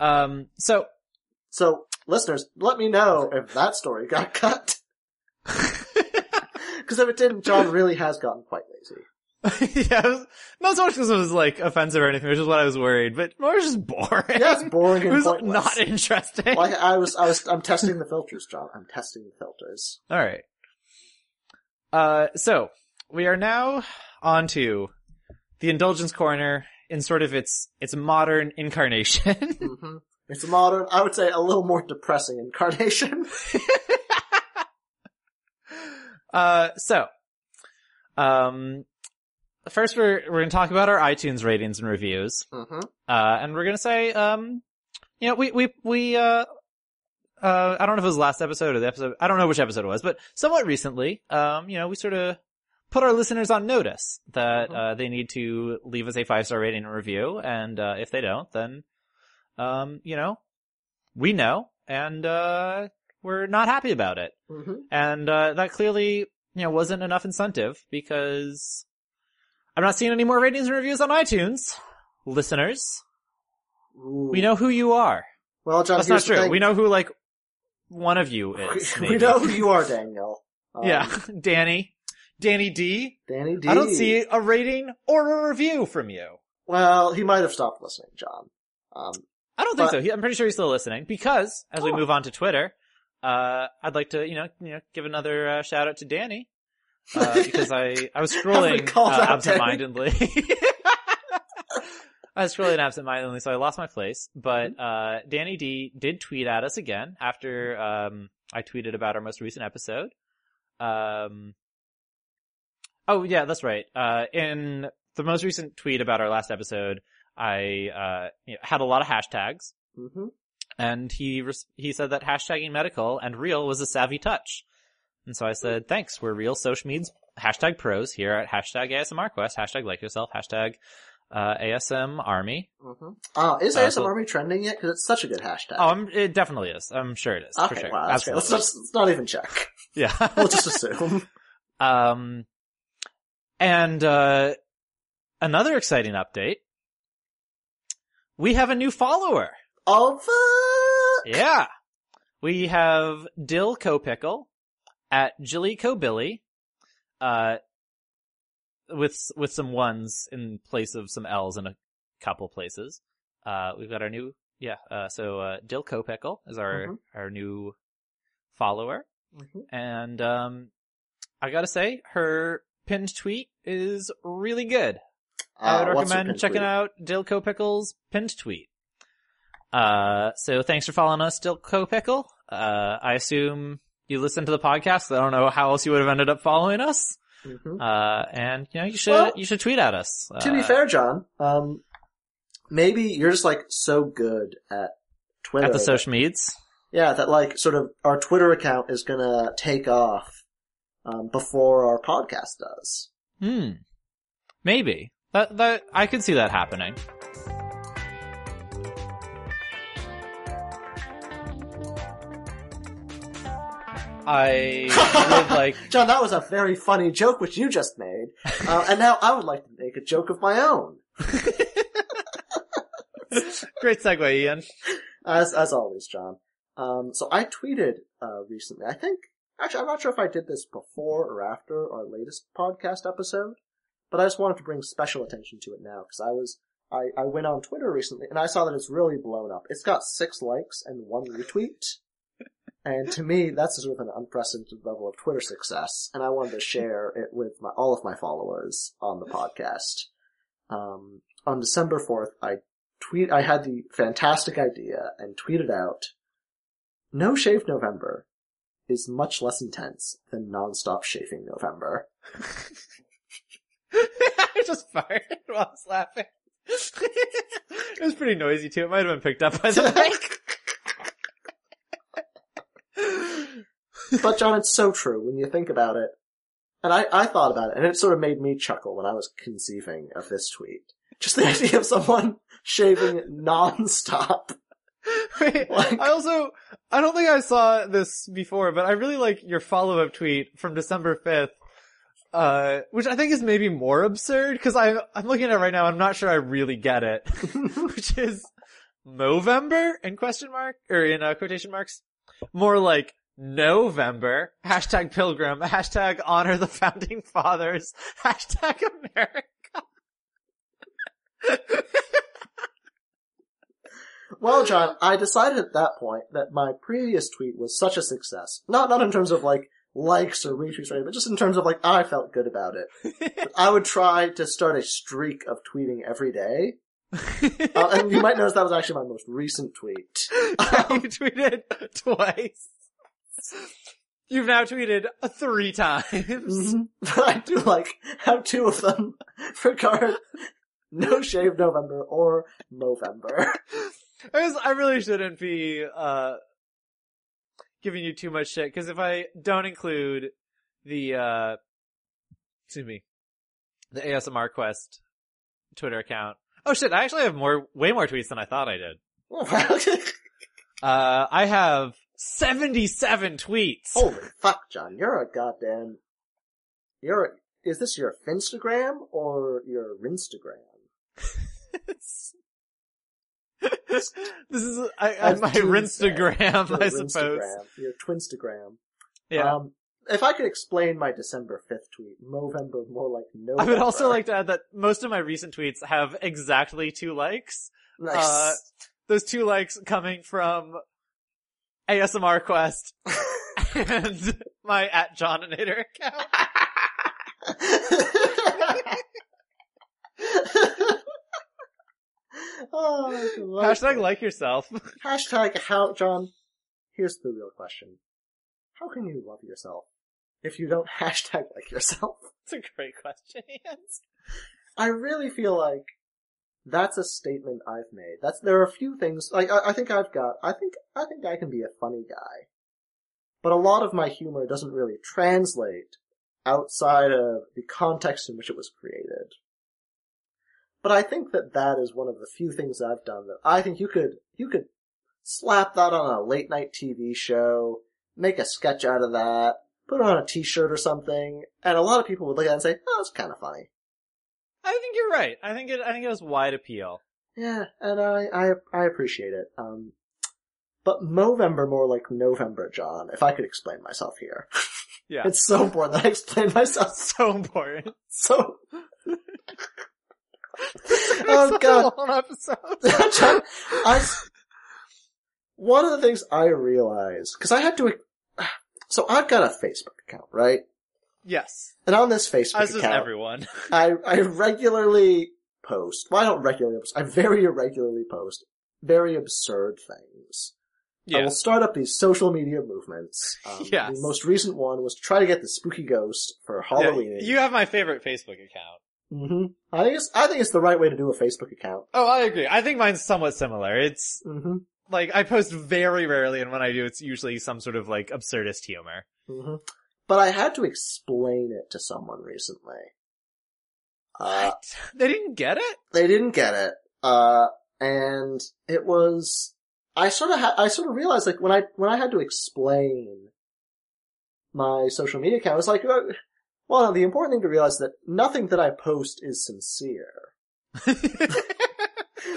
Um, so, So, listeners, let me know if that story got cut. Because if it didn't, John really has gotten quite lazy. yeah, was, not so much because it was like offensive or anything, which is what I was worried, but more just boring. Yeah, it's boring it and was pointless. not interesting. Like I was, I was, I'm testing the filters, John. I'm testing the filters. All right. Uh, so we are now on to the indulgence corner in sort of its its modern incarnation. hmm It's a modern, I would say, a little more depressing incarnation. uh, so, um, first we're we're gonna talk about our iTunes ratings and reviews. hmm Uh, and we're gonna say, um, you know, we, we, we, uh, uh, I don't know if it was last episode or the episode, I don't know which episode it was, but somewhat recently, um, you know, we sort of put our listeners on notice that, Mhm. uh, they need to leave us a five star rating and review, and, uh, if they don't, then, um, you know, we know, and, uh, we're not happy about it. hmm And, uh, that clearly, you know, wasn't enough incentive because I'm not seeing any more ratings and reviews on iTunes. Listeners, we know who you are. Well, John, That's not true. We know who like one of you is. we know who you are, Daniel. Um, yeah, Danny, Danny D. Danny D. I don't see a rating or a review from you. Well, he might have stopped listening, John. Um, I don't think But- so. He- I'm pretty sure he's still listening because as we Oh. move on to Twitter, uh, I'd like to, you know, you know, give another uh, shout out to Danny. Uh, because I, I was scrolling uh, absentmindedly. I was scrolling absentmindedly, so I lost my place. But, uh, Danny D did tweet at us again after, um, I tweeted about our most recent episode. Um, oh yeah, that's right. Uh, in the most recent tweet about our last episode, I, uh, you know, had a lot of hashtags hmm and he res- he said that hashtagging medical and real was a savvy touch. And so I said, thanks, we're real social medias hashtag pros here at hashtag ASMR Quest, hashtag like yourself, hashtag uh, ASM Army. hmm Uh, is Uh, ASM so- Army trending yet? Because it's such a good hashtag. Oh, I'm, it definitely is. I'm sure it is. okay, sure. wow, that's great. Absolutely. Let's, let's not even check. Yeah. We'll just assume. um, and, uh, another exciting update. We have a new follower. oh, fuck! Yeah. We have Dill Copickle at Jilly Billy, uh, with, with some ones in place of some L's in a couple places. Uh, we've got our new, yeah, uh, so, uh, Dill Copickle is our, Mhm. our new follower. Mhm. And, um, I gotta say, her pinned tweet is really good. I would Uh, what's your recommend checking tweet? out Dilco Pickle's pinned tweet. Uh, so thanks for following us, Dilco Pickle. Uh, I assume you listened to the podcast. I don't know how else you would have ended up following us. Mhm. Uh, and you know, you should, Well, you should tweet at us. To be Uh, fair, John, um, maybe you're just like so good at Twitter. at the social medias. Yeah, that like sort of our Twitter account is gonna take off um, before our podcast does. Hmm. Maybe. That, that, I could see that happening. I would like, John, that was a very funny joke which you just made, uh, and now I would like to make a joke of my own, great segue, Ian. as as always, John. Um, so I tweeted uh, recently. I think actually I'm not sure if I did this before or after our latest podcast episode, but I just wanted to bring special attention to it now because I was I, I went on Twitter recently and I saw that it's really blown up. It's got six likes and one retweet. And to me, that's sort of an unprecedented level of Twitter success. And I wanted to share it with my, all of my followers on the podcast. Um, on December 4th, I tweet, I had the fantastic idea and tweeted out, no shave November is much less intense than non-stop shaving November. I just fired while I was laughing. it was pretty noisy too. It might have been picked up by the mic. but John, it's so true when you think about it. And I, I thought about it, and it sort of made me chuckle when I was conceiving of this tweet. Just the idea of someone shaving non-stop. Wait, Like- I also, I don't think I saw this before, but I really like your follow-up tweet from December 5th, uh, which I think is maybe more absurd, cause I'm, I'm looking at it right now, I'm not sure I really get it, which is Movember in question mark, or in uh, quotation marks, more like November, hashtag pilgrim, hashtag honor the founding fathers, hashtag America. Well, John, I decided at that point that my previous tweet was such a success. Not, not in terms of like likes or retweets or anything, but just in terms of like I felt good about it. I would try to start a streak of tweeting every day. Uh, and you might notice that was actually my most recent tweet. you tweeted twice. You've now tweeted three times. Mhm. But I do like have two of them regard No Shave November or Movember. I, guess I really shouldn't be uh giving you too much shit because if I don't include the uh excuse me the ASMR Quest Twitter account. Oh shit! I actually have more, way more tweets than I thought I did. Uh, I have seventy-seven tweets. Holy fuck, John, you're a goddamn. You're. A, is this your Finstagram or your Rinstagram? this is I, I, my teens say, Rinstagram, Your I suppose. Rinstagram, your Twinstagram. Yeah. Um, if I could explain my December 5th tweet, Movember more like no. I would also like to add that most of my recent tweets have exactly two likes. Nice. uh, Those two likes coming from ASMR Quest and my at Johninator account. oh. Hashtag like yourself. Hashtag how, John, here's the real question. How can you love yourself if you don't hashtag like yourself? It's a great question, Ian. I really feel like that's a statement I've made. That's, there are a few things, like, I, I think I've got, I think, I think I can be a funny guy. But a lot of my humor doesn't really translate outside of the context in which it was created. But I think that that is one of the few things I've done that I think you could, you could slap that on a late night TV show, make a sketch out of that, put it on a t-shirt or something, and a lot of people would look at it and say, oh, it's kind of funny. I think you're right. I think it, I think it has wide appeal. Yeah, and I, I, I appreciate it. Um, but Movember more like November, John, if I could explain myself here. Yeah. It's so important that I explain myself so important. so. oh god. Whole episode. John, I, one of the things I realized, cause I had to, so I've got a Facebook account, right? Yes. And on this Facebook As account, everyone. I, I regularly post, well I don't regularly post, I very irregularly post very absurd things. I Yeah. will start up these social media movements. Um, Yes. The most recent one was to try to get the spooky ghost for Halloween. Yeah, you have my favorite Facebook account. Hmm I think it's I think it's the right way to do a Facebook account. Oh, I agree. I think mine's somewhat similar. It's hmm like I post very rarely, and when I do, it's usually some sort of like absurdist humor. hmm But I had to explain it to someone recently. Uh, They didn't get it. they didn't get it. Uh, and it was, I sort of ha- I sort of realized like when I, when I had to explain my social media account, it was like, uh, well, the important thing to realize is that nothing that I post is sincere.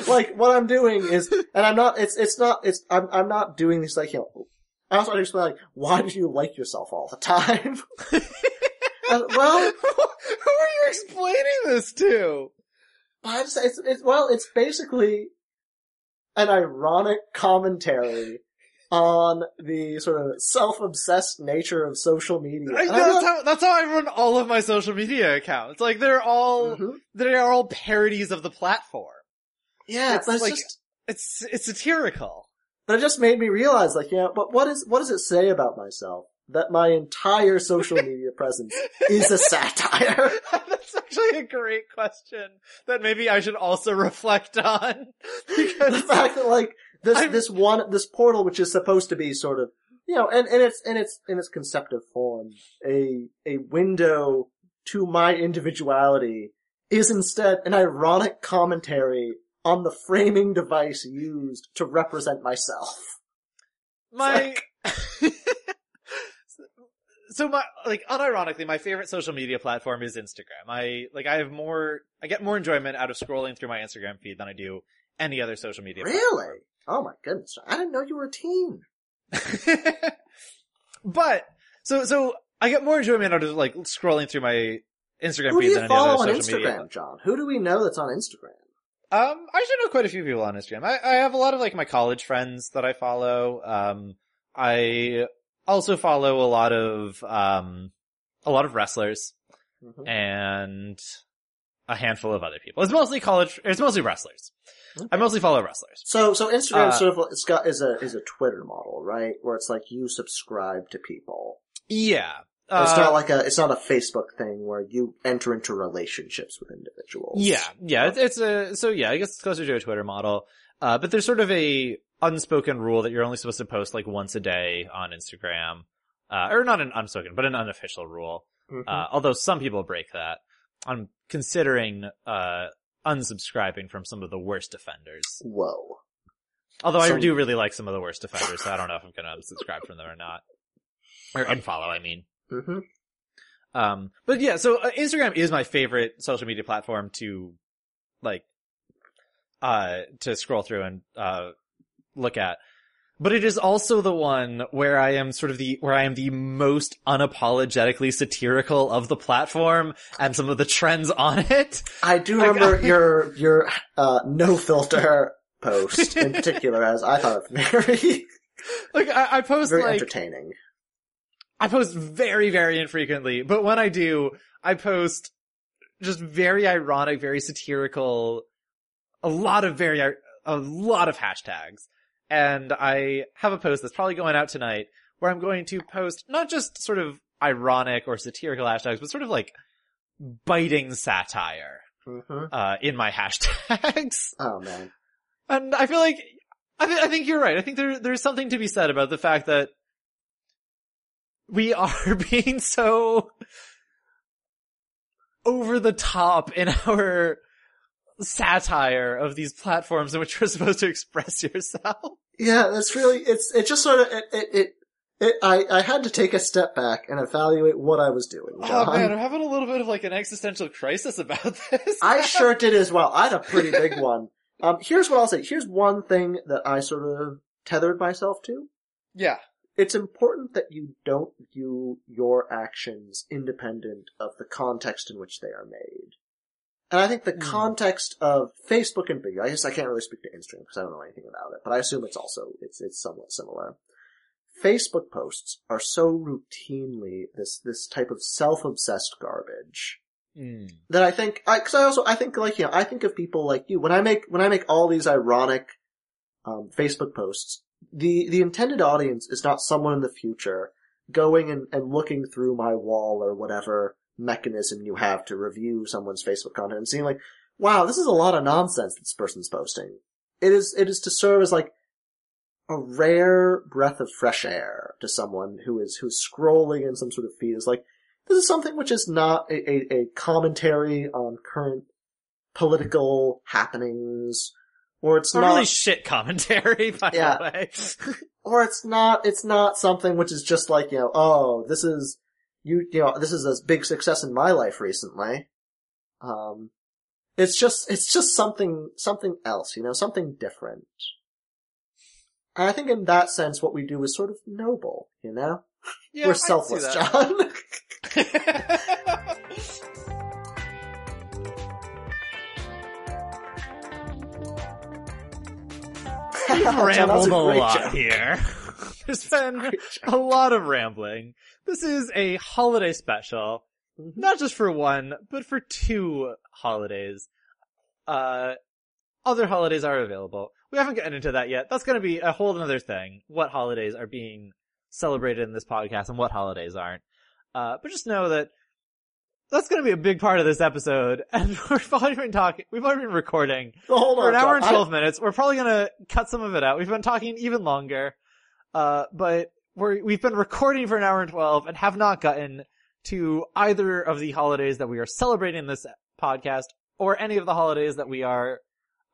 like what I'm doing is, and I'm not. It's it's not. It's I'm I'm not doing these like you know. I also explain like why do you like yourself all the time? Uh, well, Who are you explaining this to? I just, it's, it's, well, it's basically an ironic commentary on the sort of self-obsessed nature of social media. I, that's how that's how I run all of my social media accounts. Like they're all Mhm. they are all parodies of the platform. Yeah, It's like- just, It's it's satirical. but it just made me realize, like, you know, but what is, what does it say about myself? That my entire social media presence is a satire. That's actually a great question that maybe I should also reflect on because the fact that like this I'm- this one this portal which is supposed to be sort of you know and and it's in its in its conceptive form a a window to my individuality is instead an ironic commentary on the framing device used to represent myself. my so my like unironically my favorite social media platform is Instagram. I like I have more I get more enjoyment out of scrolling through my Instagram feed than I do any other social media Really? Oh my goodness! I didn't know you were a teen. but so so I get more enjoyment out of like scrolling through my Instagram Who do feed you than any other follow on social media. Instagram, John? Who do we know that's on Instagram? Um, I should know quite a few people on Instagram. I, I have a lot of like my college friends that I follow. Um, I also follow a lot of, um, a lot of wrestlers Mhm. and a handful of other people. It's mostly college, it's mostly wrestlers. I mostly follow wrestlers. So, so Instagram Uh, sort of it's got is a is a Twitter model, right? Where it's like you subscribe to people. Yeah. it's Uh, not like a it's not a Facebook thing where you enter into relationships with individuals. Yeah, yeah, it's, it's a, so yeah, I guess it's closer to a Twitter model. Uh, but there's sort of a unspoken rule that you're only supposed to post like once a day on Instagram. Uh, or not an unspoken, but an unofficial rule. Mhm. Uh, although some people break that. I'm considering, uh, unsubscribing from some of the worst offenders. Whoa. Although I do really like some of the worst offenders, so I don't know if I'm gonna unsubscribe from them or not. Or unfollow, I mean. hmm Um, but yeah, so uh, Instagram is my favorite social media platform to, like, uh, to scroll through and, uh, look at. But it is also the one where I am sort of the, where I am the most unapologetically satirical of the platform and some of the trends on it. I do remember your your uh, no filter post in particular, as I thought it very Like, I, I post very like, entertaining. I post very, very infrequently, but when I do, I post just very ironic, very satirical, a lot of very, a lot of hashtags. And I have a post that's probably going out tonight where I'm going to post not just sort of ironic or satirical hashtags, but sort of like biting satire, hmm uh, in my hashtags. Oh man. And I feel like, I, th- I think you're right. I think there, there's something to be said about the fact that we are being so over the top in our satire of these platforms in which you're supposed to express yourself. Yeah, that's really it's it just sort of it it, it, it I I had to take a step back and evaluate what I was doing, John. Oh man, I'm having a little bit of like an existential crisis about this. I sure did as well. I had a pretty big one. Um, here's what I'll say. Here's one thing that I sort of tethered myself to. yeah. It's important that you don't view your actions independent of the context in which they are made. And I think the Hmm. context of Facebook and Big, I guess I can't really speak to Instagram because I don't know anything about it, but I assume it's also, it's, it's somewhat similar. Facebook posts are so routinely this, this type of self-obsessed garbage Mm. that I think, I, cause I also, I think like, you know, I think of people like you, when I make, when I make all these ironic, um, Facebook posts, the, the intended audience is not someone in the future going and, and looking through my wall or whatever mechanism you have to review someone's Facebook content and seeing like, wow, this is a lot of nonsense this person's posting. It is, it is to serve as like a rare breath of fresh air to someone who is, who's scrolling in some sort of feed is like, this is something which is not a, a, a commentary on current political happenings, or it's A not, really shit commentary, by Yeah. the way. or it's not, it's not something which is just like, you know, oh, this is, you you know this is a big success in my life recently. Um, it's just it's just something something else, you know, something different. And I think in that sense, what we do is sort of noble, you know. Yeah, We're selfless, John. We've rambled a, a lot joke. here. There's been a lot of rambling. This is a holiday special, Mhm. not just for one, but for two holidays. Uh, other holidays are available. We haven't gotten into that yet. That's gonna be a whole other thing. What holidays are being celebrated in this podcast and what holidays aren't. Uh, but just know that that's gonna be a big part of this episode, and we've already been talking, we've already been recording hold for an hour and I- 12 minutes. We're probably gonna cut some of it out. We've been talking even longer. Uh, but we're, we've been recording for an hour and 12 and have not gotten to either of the holidays that we are celebrating in this podcast or any of the holidays that we are,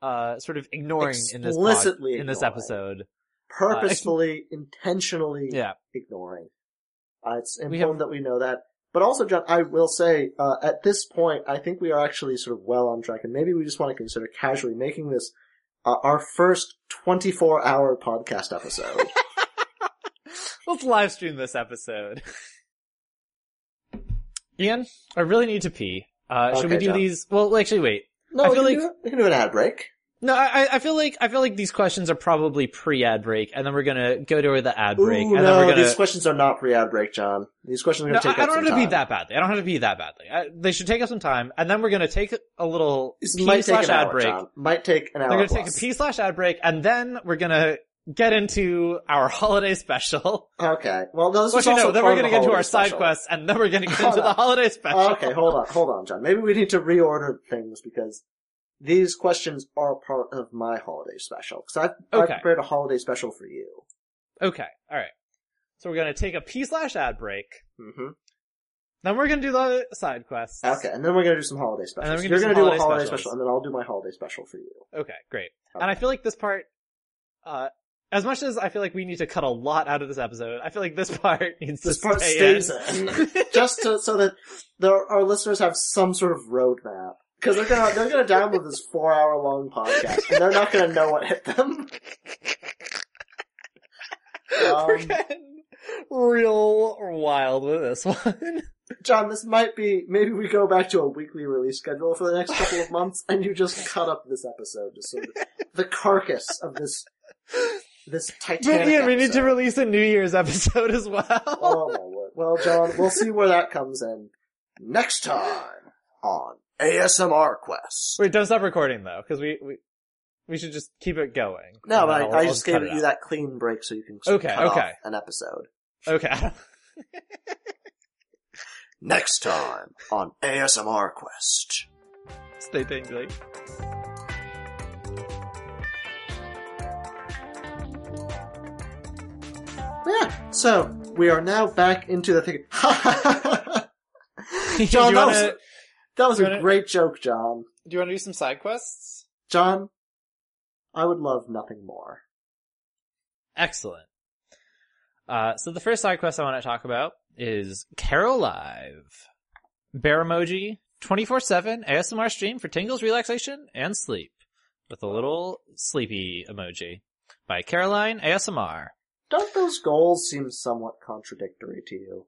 uh, sort of ignoring in this, pod- Explicitly in this episode. purposefully, intentionally Yeah. ignoring. Uh, it's We important that we know that. But also, John, I will say, uh, at this point, I think we are actually sort of well on track, and maybe we just want to consider casually making this uh, our first 24 hour podcast episode. Let's live stream this episode. Ian, I really need to pee. Uh, should we do John. these? Well, actually, wait. no, I we feel can, like- do, it. we can do an ad break. No, I, I feel like I feel like these questions are probably pre-ad break, and then we're gonna go to the ad break, Ooh, and no, then we're gonna. these questions are not pre-ad break, John. These questions are no, going to I, take I up don't some have to be time. that badly. I don't have to be that badly. I, they should take up some time, and then we're gonna take a little This P might take slash an ad hour, break. John. Might take an hour They're gonna take a plus. P slash ad break, and then we're gonna get into our holiday special. Okay. Well, no, this is also no, then we're gonna get into our side special. quests, and then we're gonna get Hold into the holiday special. okay, hold on, hold on, John. Maybe we need to reorder things because these questions are part of my holiday special. Because I've, I've prepared a holiday special for you. Okay, all right. So we're gonna take a P slash ad break. Mm-hmm. Then we're gonna do the side quests. Okay, and then we're gonna do some holiday specials. gonna You're do gonna do a holiday holiday specials. special, and then I'll do my holiday special for you. Okay, great. Okay. And I feel like this part, uh, as much as I feel like we need to cut a lot out of this episode, I feel like this part needs This to part stay stays in. in, just to, so that the, our listeners have some sort of roadmap. Because they're gonna they're gonna download this four hour long podcast, and they're not gonna know what hit them. We're Um, getting real wild with this one. John, this might be maybe we go back to a weekly release schedule for the next couple of months, and you just cut up this episode, just sort of the carcass of this this Titanic. But Ian, we need to release a New Year's episode as well. Oh my word! Well, John, we'll see where that comes in next time on ASMR Quest. Wait, don't stop recording though, because we, we we should just keep it going. No, but I, I'll- I I'll just gave you out. that clean break so you can Okay, okay. an episode. Okay. Next time on ASMR Quest. Stay tingly. So we are now back into the thing. John, that wanna, was, that was a wanna- great joke, John. do you want to do some side quests? John, I would love nothing more. Excellent. Uh, so the first side quest I want to talk about is Carol Live. Bear emoji, 24-7 ASMR stream for tingles, relaxation, and sleep. With a little sleepy emoji. By Caroline ASMR. Don't those goals seem somewhat contradictory to you?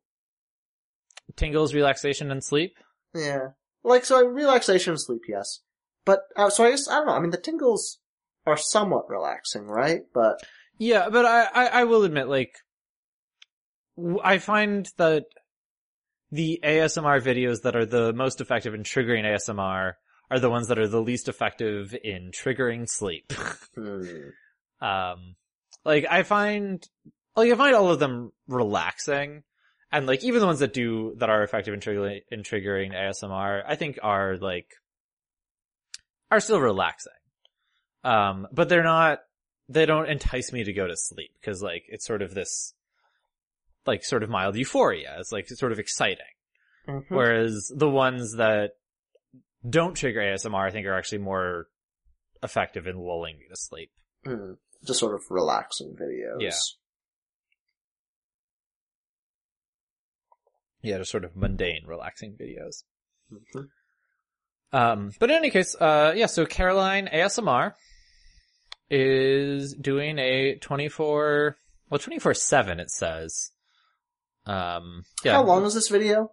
Tingles, relaxation, and sleep? Yeah. Like, so relaxation and sleep, yes. But, uh, so I guess, I don't know, I mean, the tingles are somewhat relaxing, right? But, Yeah, but I, I, I will admit, like, I find that the ASMR videos that are the most effective in triggering ASMR are the ones that are the least effective in triggering sleep. hmm. um, like, I find, like, I find all of them relaxing. And like, even the ones that do, that are effective in triggering, in triggering ASMR, I think are like, are still relaxing. Um, but they're not, they don't entice me to go to sleep because like it's sort of this like sort of mild euphoria. It's like it's sort of exciting. Mhm. Whereas the ones that don't trigger ASMR I think are actually more effective in lulling me to sleep. Hmm. Just sort of relaxing videos. Yeah. Yeah, just sort of mundane, relaxing videos. Mhm. Um, but in any case, uh, yeah, so Caroline ASMR is doing a 24, well, 24-7 it says. Um, yeah. How long is this video?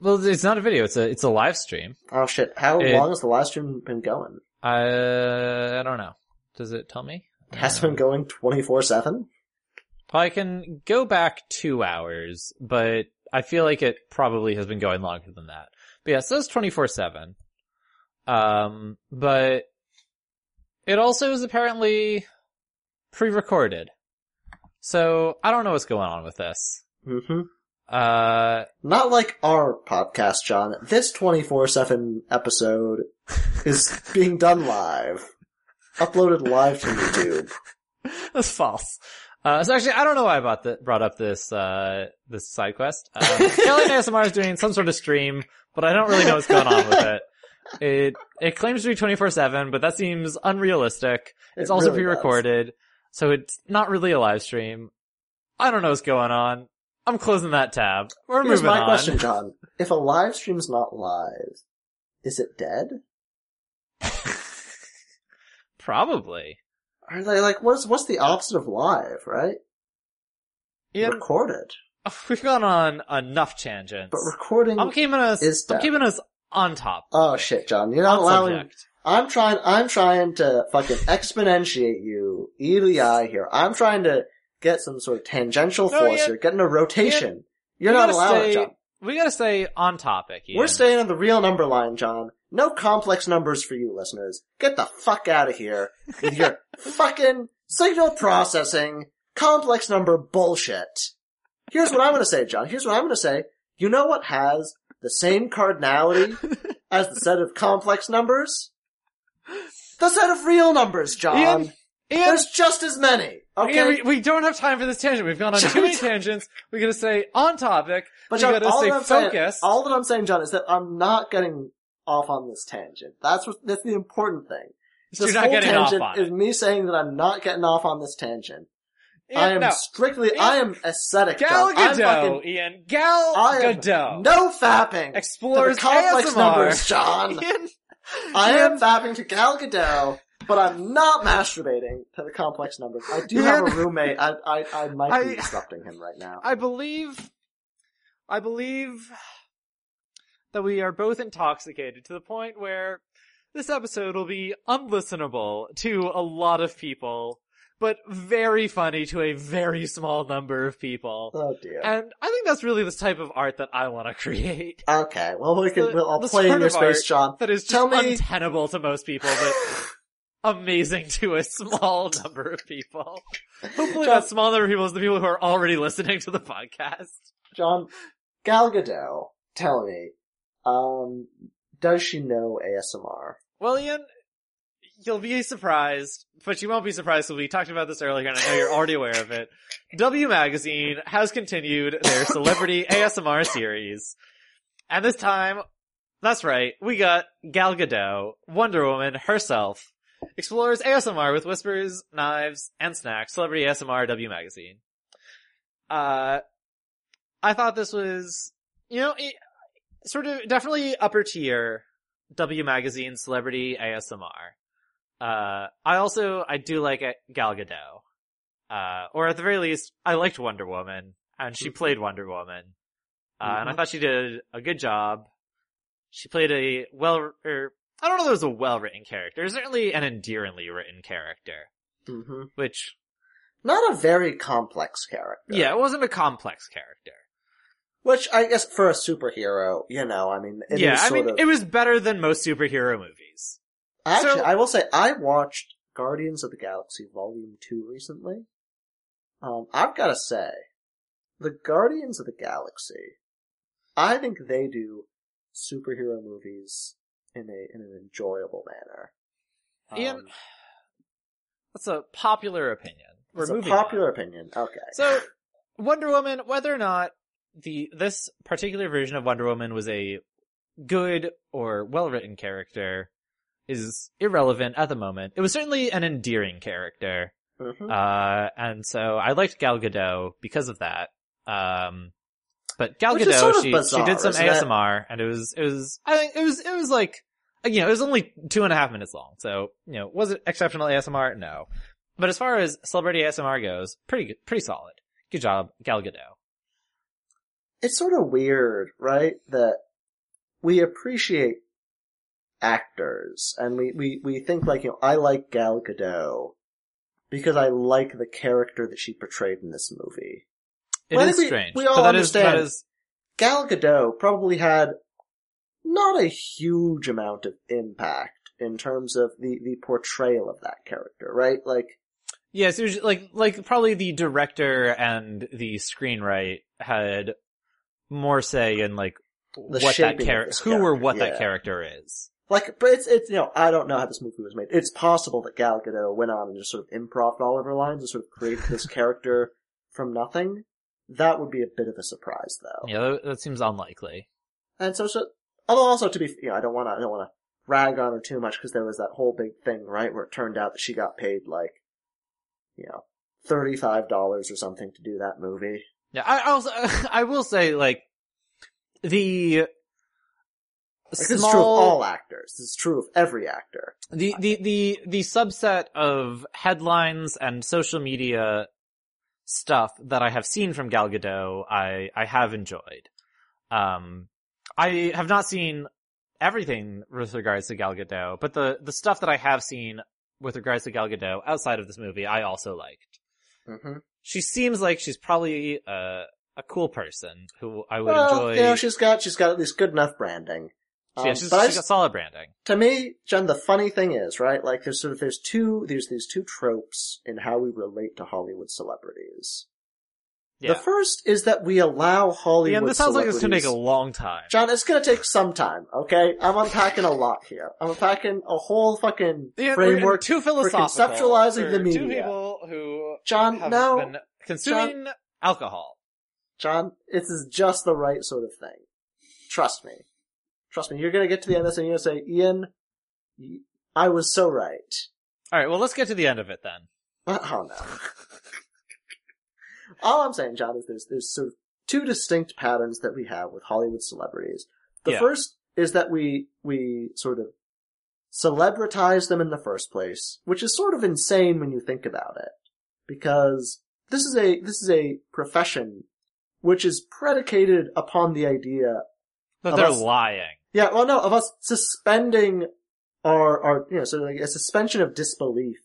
Well, it's not a video, it's a, it's a live stream. Oh shit, how It- long has the live stream been going? I, I don't know. Does it tell me? Has been going 24-7? I can go back two hours, but I feel like it probably has been going longer than that. But yeah, so it's 24-7. Um, but it also is apparently pre-recorded. So, I don't know what's going on with this. Mm-hmm. Uh, Not like our podcast, John. This 24-7 episode is being done live. Uploaded live to YouTube. that's false. Uh, so actually, I don't know why I brought, the, brought up this, uh, this side quest. Um, Kelly ASMR is doing some sort of stream, but I don't really know what's going on with it. It, it claims to be 24-7, but that seems unrealistic. It's It also really pre-recorded, so it's not really a live stream. I don't know what's going on. I'm closing that tab. We're Here's moving my on. question, John. If a live stream's not live, is it dead? Probably. Are they like, what's, what's the opposite of live, right? Ian, Recorded. we've gone on enough tangents. But recording I'm keeping us, is I'm keeping us on top. Oh shit, John. You're not on allowing, subject. I'm trying, I'm trying to fucking exponentiate you, E to the I here. I'm trying to get some sort of tangential No, force here, getting a rotation. You're not it, stay- John. We gotta stay on topic. Ian. We're staying on the real number line, John. No complex numbers for you listeners. Get the fuck out of here with your fucking signal processing complex number bullshit. Here's what I'm gonna say, John. Here's what I'm gonna say. You know what has the same cardinality as the set of complex numbers? The set of real numbers, John. Ian, Ian, There's just as many. Okay? Ian, we, we don't have time for this tangent. We've gone on too many tangents. We gotta stay on topic. But we John, gotta all stay that I'm saying, all that I'm saying, John, is that I'm not getting off on this tangent. That's what, that's the important thing. You're This not whole getting off tangent on is it. me saying that I'm not getting off on this tangent. Ian, I am no. strictly, Ian- I am ascetic, Gal Gadot, fucking, Ian. Gal I am Gadot. no fapping Explores complex ASMR. numbers, John. Ian, I am fapping to Gal Gadot, but I'm not masturbating to the complex numbers. I do have a roommate. I, I, I might be I- disrupting him right now. I believe, I believe that we are both intoxicated to the point where this episode will be unlistenable to a lot of people, but very funny to a very small number of people. Oh dear. And I think that's really the type of art that I want to create. Okay, well we can, The- we'll, I'll play in your space, John. That is just Tell me- untenable to most people, but amazing to a small number of people. Hopefully John- that small number of people is the people who are already listening to the podcast. John, Gal Gadot, tell me, um, does she know ASMR? Well, Ian, you'll be surprised, but you won't be surprised because we talked about this earlier and I know you're already aware of it. W Magazine has continued their celebrity ASMR series. And this time, that's right, we got Gal Gadot, Wonder Woman herself, explores ASMR with whispers, knives, and snacks, celebrity ASMR W Magazine. Uh, I thought this was, you know, sort of definitely upper tier W Magazine celebrity ASMR. Uh, I also, I do like uh, Gal Gadot. Uh, or at the very least, I liked Wonder Woman, and she played Wonder Woman. Uh, and I Mhm. thought she did a good job. She played a well, or, I don't know if it was a well-written character, certainly an endearingly written character, hmm which, Not a very complex character. yeah, it wasn't a complex character. Which I guess for a superhero, you know, I mean, it is yeah, I mean, of... it was better than most superhero movies. Actually, so- I will say, I watched Guardians of the Galaxy Volume 2 recently. Um, I've gotta say, the Guardians of the Galaxy, I think they do superhero movies in a, in an enjoyable manner. Ian, Um, That's a popular opinion. We're it's a moving on. popular opinion. Okay. So, Wonder Woman, whether or not the this particular version of Wonder Woman was a good or well written character is irrelevant at the moment. It was certainly an endearing character. Mhm. Uh, and so I liked Gal Gadot because of that. Um, but Gal Which Gadot, sort of she, bizarre, she did some isn't it? ASMR and it was, it was, I think it was, it was like, you know, it was only two and a half minutes long. So, you know, was it exceptional ASMR? No. But as far as celebrity ASMR goes, pretty good, pretty solid. Good job, Gal Gadot. It's sort of weird, right? That we appreciate actors and we, we, we think like, you know, I like Gal Gadot because I like the character that she portrayed in this movie. It Well, is we- strange. we all but that is that understand. is Gal Gadot probably had not a huge amount of impact in terms of the, the portrayal of that character, right? Like, yes, it was like like probably the director and the screenwrite had more say in like The what that character, who or what yeah. that character is. like, but it's, it's, you know, I don't know how this movie was made. It's possible that Gal Gadot went on and just sort of improv all of her lines and sort of created this character from nothing. That would be a bit of a surprise though. Yeah, that, that seems unlikely. And so, so, although also to be, you know, I don't want to, I don't want to rag on her too much because there was that whole big thing, right, where it turned out that she got paid like, you know, thirty-five dollars or something to do that movie. Yeah, I also I will say like the Like, this is true of small all actors. This is true of every actor. the the the the subset of headlines and social media stuff that I have seen from Gal Gadot, I I have enjoyed. Um, I have not seen everything with regards to Gal Gadot, but the the stuff that I have seen with regards to Gal Gadot outside of this movie, I also liked. Mm-hmm. She seems like she's probably a a cool person who I would Well, enjoy. you know, she's got she's got at least good enough branding. Um, yeah, she's, but she's got solid branding. to me, Jen, the funny thing is, right? Like, there's sort of there's two there's these two tropes in how we relate to Hollywood celebrities. Yeah. The first is that we allow Hollywood. yeah, this sounds like it's gonna take a long time. John, it's gonna take some time, okay? I'm unpacking a lot here. I'm unpacking a whole fucking Yeah, framework. too philosophical conceptualizing for the Two people who John, have no. been consuming alcohol. John, this is just the right sort of thing. Trust me. Trust me. You're gonna get to the end of this and you're gonna say, Ian, I was so right. All right, well, let's get to the end of it then. Uh, oh no. All I'm saying, John, is there's there's sort of two distinct patterns that we have with Hollywood celebrities. The Yeah. first is that we we sort of celebritize them in the first place, which is sort of insane when you think about it, because this is a this is a profession which is predicated upon the idea that they're us- lying. yeah, well, no, of us suspending our, our, you know, of like a suspension of disbelief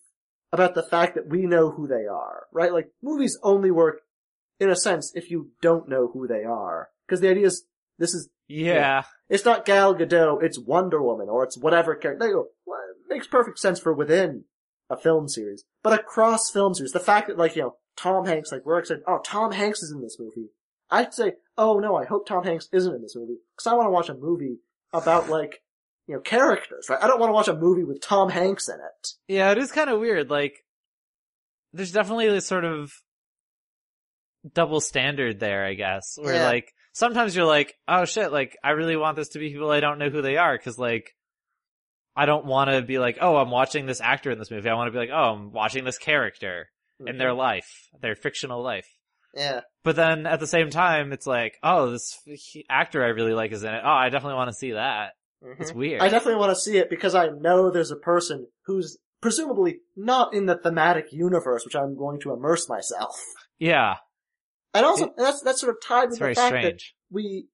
about the fact that we know who they are, right? Like, movies only work, in a sense, if you don't know who they are. Because the idea is, this is, Yeah. it's not Gal Gadot, it's Wonder Woman, or it's whatever character. They go, well, it makes perfect sense for within a film series. But across film series, the fact that, like, you know, Tom Hanks, like, we're excited, oh, Tom Hanks is in this movie. I'd say, oh no, I hope Tom Hanks isn't in this movie. Cause I want to watch a movie about, like, you know, characters, right? I don't want to watch a movie with Tom Hanks in it. Yeah, it is kind of weird. Like, there's definitely this sort of double standard there, I guess, where Yeah. like, sometimes you're like, oh shit, like, I really want this to be people I don't know who they are, cause like, I don't want to be like, oh, I'm watching this actor in this movie. I want to be like, oh, I'm watching this character in their life, their fictional life. Yeah. But then at the same time, it's like, oh, this actor I really like is in it. Oh, I definitely want to see that. Mhm. It's weird. I definitely want to see it because I know there's a person who's presumably not in the thematic universe which I'm going to immerse myself. yeah, And also, It- that's, that's sort of tied with the fact that we,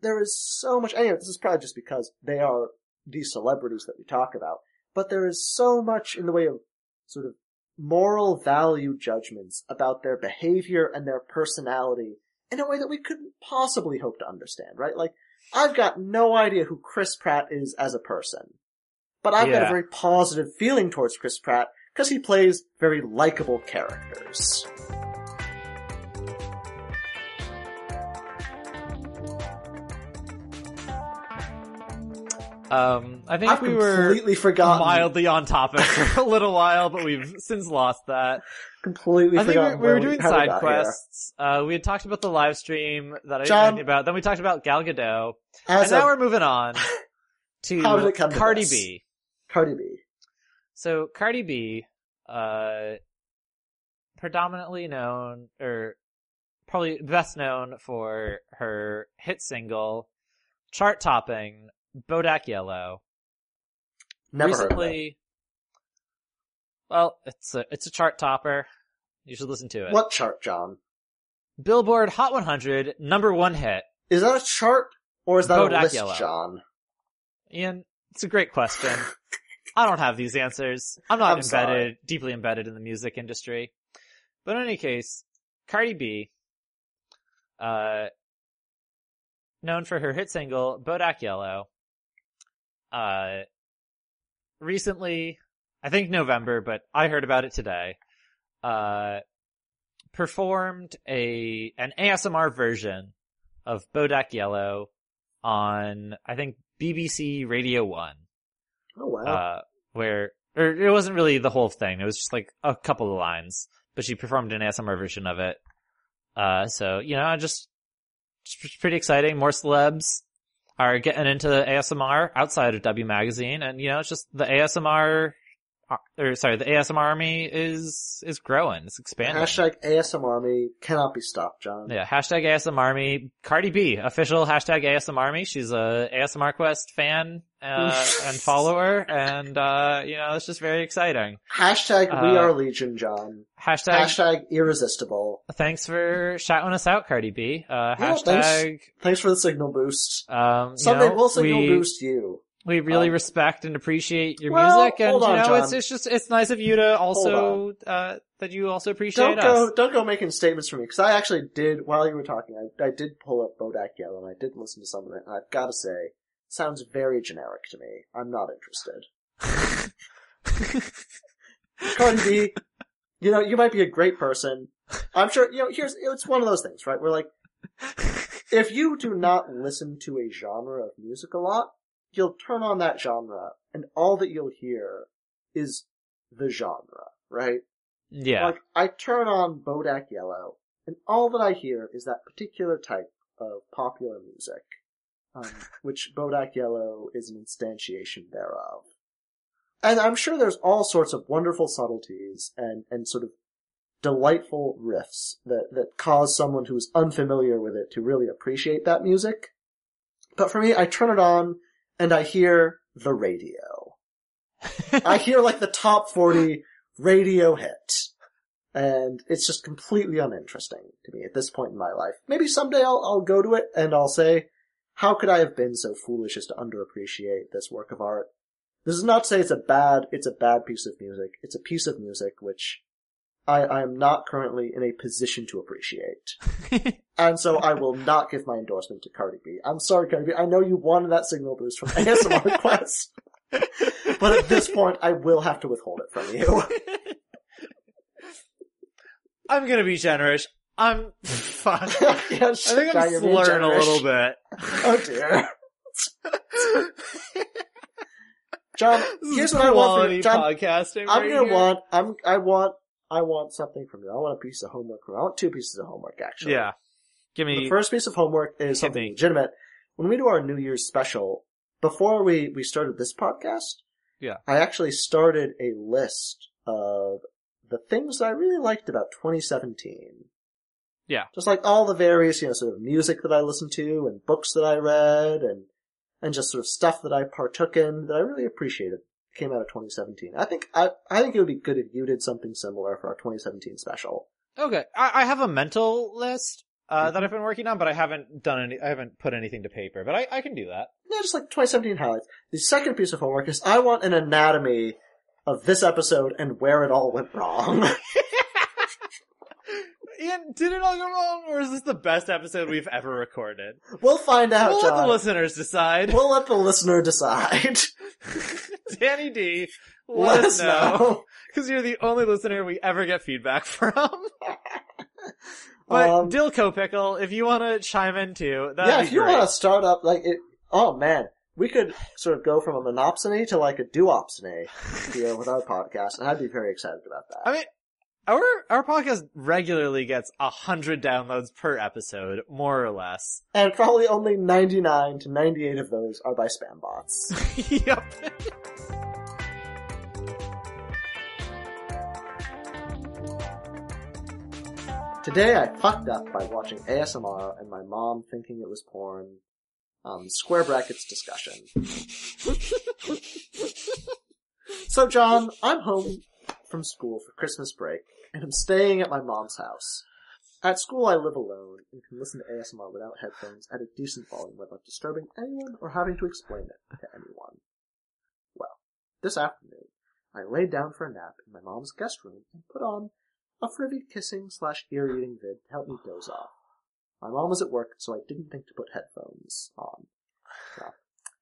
there is so much, anyway, this is probably just because they are these celebrities that we talk about, but there is so much in the way of sort of moral value judgments about their behavior and their personality in a way that we couldn't possibly hope to understand, right? Like, I've got no idea who Chris Pratt is as a person, but I've got a very positive feeling towards Chris Pratt because he plays very likable characters. Um, I think I've we were completely forgotten. mildly on topic for a little while, but we've since lost that. completely I think we, were doing we side quests. Uh, we had talked about the live stream that I didn't John- about. Then we talked about Gal Gadot. and now we're moving on to How did it come to Cardi? B. Cardi B. So Cardi B, uh, predominantly known, or probably best known for her hit single, chart-topping Bodak Yellow. Never heard of. Recently, well, it's a it's a chart topper. You should listen to it. What chart, John? Billboard Hot 100 number one hit. Is that a chart or is that Bodak a list, Yellow. John? Ian, it's a great question. I don't have these answers. I'm not I'm embedded, sorry. deeply embedded in the music industry. But in any case, Cardi B, uh, known for her hit single, Bodak Yellow, uh, recently, I think November, but I heard about it today, uh, performed a, an ASMR version of Bodak Yellow on, I think, BBC Radio 1 Oh wow. uh, where, or it wasn't really the whole thing. It was just like a couple of lines, but she performed an ASMR version of it. Uh, so, you know, just, just pretty exciting. More celebs are getting into the ASMR outside of W Magazine. And, you know, it's just the ASMR, or sorry, the ASMR army is, is growing. It's expanding. Hashtag ASM Army cannot be stopped, John. Yeah, hashtag ASM Army. Cardi B, official hashtag ASM Army. She's a ASMR Quest fan, uh, and follower, and, uh, you know, it's just very exciting. Hashtag We Uh, Are Legion, John. Hashtag, Hashtag Irresistible. thanks for shouting us out, Cardi B. Uh, Yeah, hashtag, Thanks for the signal boost. um, you know, we'll signal we, boost you. We really Um, respect and appreciate your well, music, and, hold you on, know, it's, John. it's just, it's nice of you to also, uh, that you also appreciate Don't us. go, don't go making statements for me, because I actually did, while you were talking, I, I did pull up Bodak Yellow, and I did listen to some of it, and I've gotta say, it sounds very generic to me. I'm not interested. Cardi B, you know, you might be a great person. I'm sure, you know, here's, it's one of those things, right? We're like, if you do not listen to a genre of music a lot, you'll turn on that genre, and all that you'll hear is the genre, right? yeah. Like, I turn on Bodak Yellow, and all that I hear is that particular type of popular music, um, which Bodak Yellow is an instantiation thereof. And I'm sure there's all sorts of wonderful subtleties and, and sort of delightful riffs that, that cause someone who's unfamiliar with it to really appreciate that music. But for me, I turn it on and I hear the radio. I hear like the top 40 radio hit. And it's just completely uninteresting to me at this point in my life. Maybe someday I'll, I'll go to it and I'll say, how could I have been so foolish as to underappreciate this work of art? This is not to say it's a bad, it's a bad piece of music. It's a piece of music which I, I am not currently in a position to appreciate. And so I will not give my endorsement to Cardi B. I'm sorry, Cardi B. I know you wanted that signal boost from ASMR requests. but at this point, I will have to withhold it from you. I'm gonna be generous. I'm, fuck. yeah, I think I'm slurring a little bit. Oh dear. John, here's what I want quality you. John, podcasting. I'm right gonna here. want, I'm, I want, I want something from you. I want a piece of homework from you. I want two pieces of homework, actually. Yeah. Give me. The first piece of homework is something me. legitimate. When we do our New Year's special, before we, we started this podcast, Yeah. I actually started a list of the things that I really liked about 2017. Yeah. Just like all the various, you know, sort of music that I listened to and books that I read and, and just sort of stuff that I partook in that I really appreciated came out of 2017. I think, I, I think it would be good if you did something similar for our 2017 special. Okay, I, I have a mental list uh, Mm-hmm. that I've been working on, but I haven't done any. I haven't put anything to paper, but I, I can do that. Yeah, just like 2017 highlights. The second piece of homework is I want an anatomy of this episode and where it all went wrong. Ian, did it all go wrong, or is this the best episode we've ever recorded? we'll find out, we'll let the listeners decide. We'll let the listener decide. Danny D, let, Let us know because you're the only listener we ever get feedback from. But Um, Dilco Pickle, if you want to chime in too, yeah, if you want to start up, like, it, oh man, we could sort of go from a monopsony to like a duopsony here with our podcast, and I'd be very excited about that. I mean, our our podcast regularly gets a hundred downloads per episode, more or less. and probably only 99 to 98 of those are by spam bots. yep. Today I fucked up by watching ASMR and my mom thinking it was porn. Um, square brackets discussion. so John, I'm home from school for Christmas break, and I'm staying at my mom's house. At school I live alone and can listen to ASMR without headphones at a decent volume without disturbing anyone or having to explain it to anyone. Well, this afternoon, I laid down for a nap in my mom's guest room and put on a frivy kissing slash ear eating vid to help me doze off. My mom was at work, so I didn't think to put headphones on.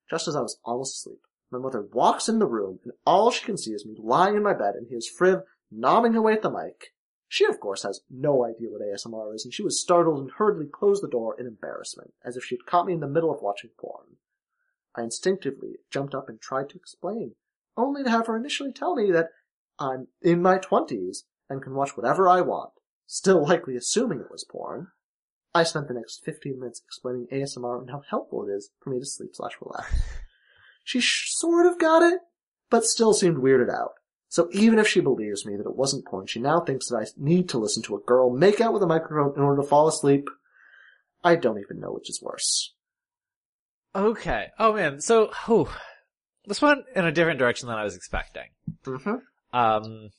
Just as I was almost asleep, my mother walks in the room, and all she can see is me lying in my bed and hears Friv nomming away at the mic. She, of course, has no idea what ASMR is, and she was startled and hurriedly closed the door in embarrassment, as if she had caught me in the middle of watching porn. I instinctively jumped up and tried to explain, only to have her initially tell me that I'm in my twenties and can watch whatever I want, still likely assuming it was porn. I spent the next 15 minutes explaining ASMR and how helpful it is for me to sleep slash relax. She sh- sort of got it, but still seemed weirded out. So even if she believes me that it wasn't porn, she now thinks that I need to listen to a girl make out with a microphone in order to fall asleep. I don't even know which is worse. Okay. Oh man. So, whew, this went in a different direction than I was expecting. Mm-hmm. Um,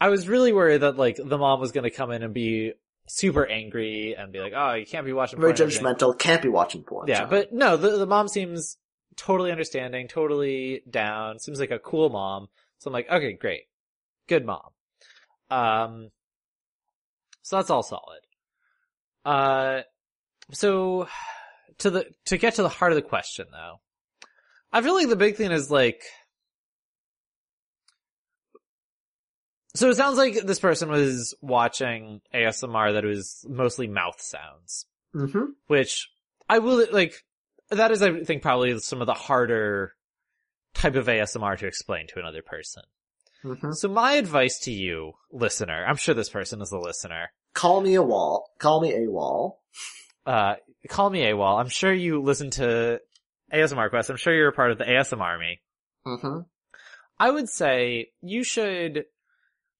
I was really worried that like the mom was going to come in and be super angry and be like, "Oh, you can't be watching." Very porn everything." judgmental, can't be watching porn. Yeah, but no, the the mom seems totally understanding, totally down. Seems like a cool mom. So I'm like, okay, great, good mom. Um, so that's all solid. Uh, so to the to get to the heart of the question though, I feel like the big thing is like. So it sounds like this person was watching ASMR that was mostly mouth sounds Mm-hmm. which I will like. That is, I think, probably some of the harder type of ASMR to explain to another person. Mm-hmm. So my advice to you, listener, I'm sure this person is a listener. Call me a wall. Call me a wall. Uh, call me a wall. I'm sure you listen to ASMR Quest. I'm sure you're a part of the ASMR army. Mm-hmm. I would say you should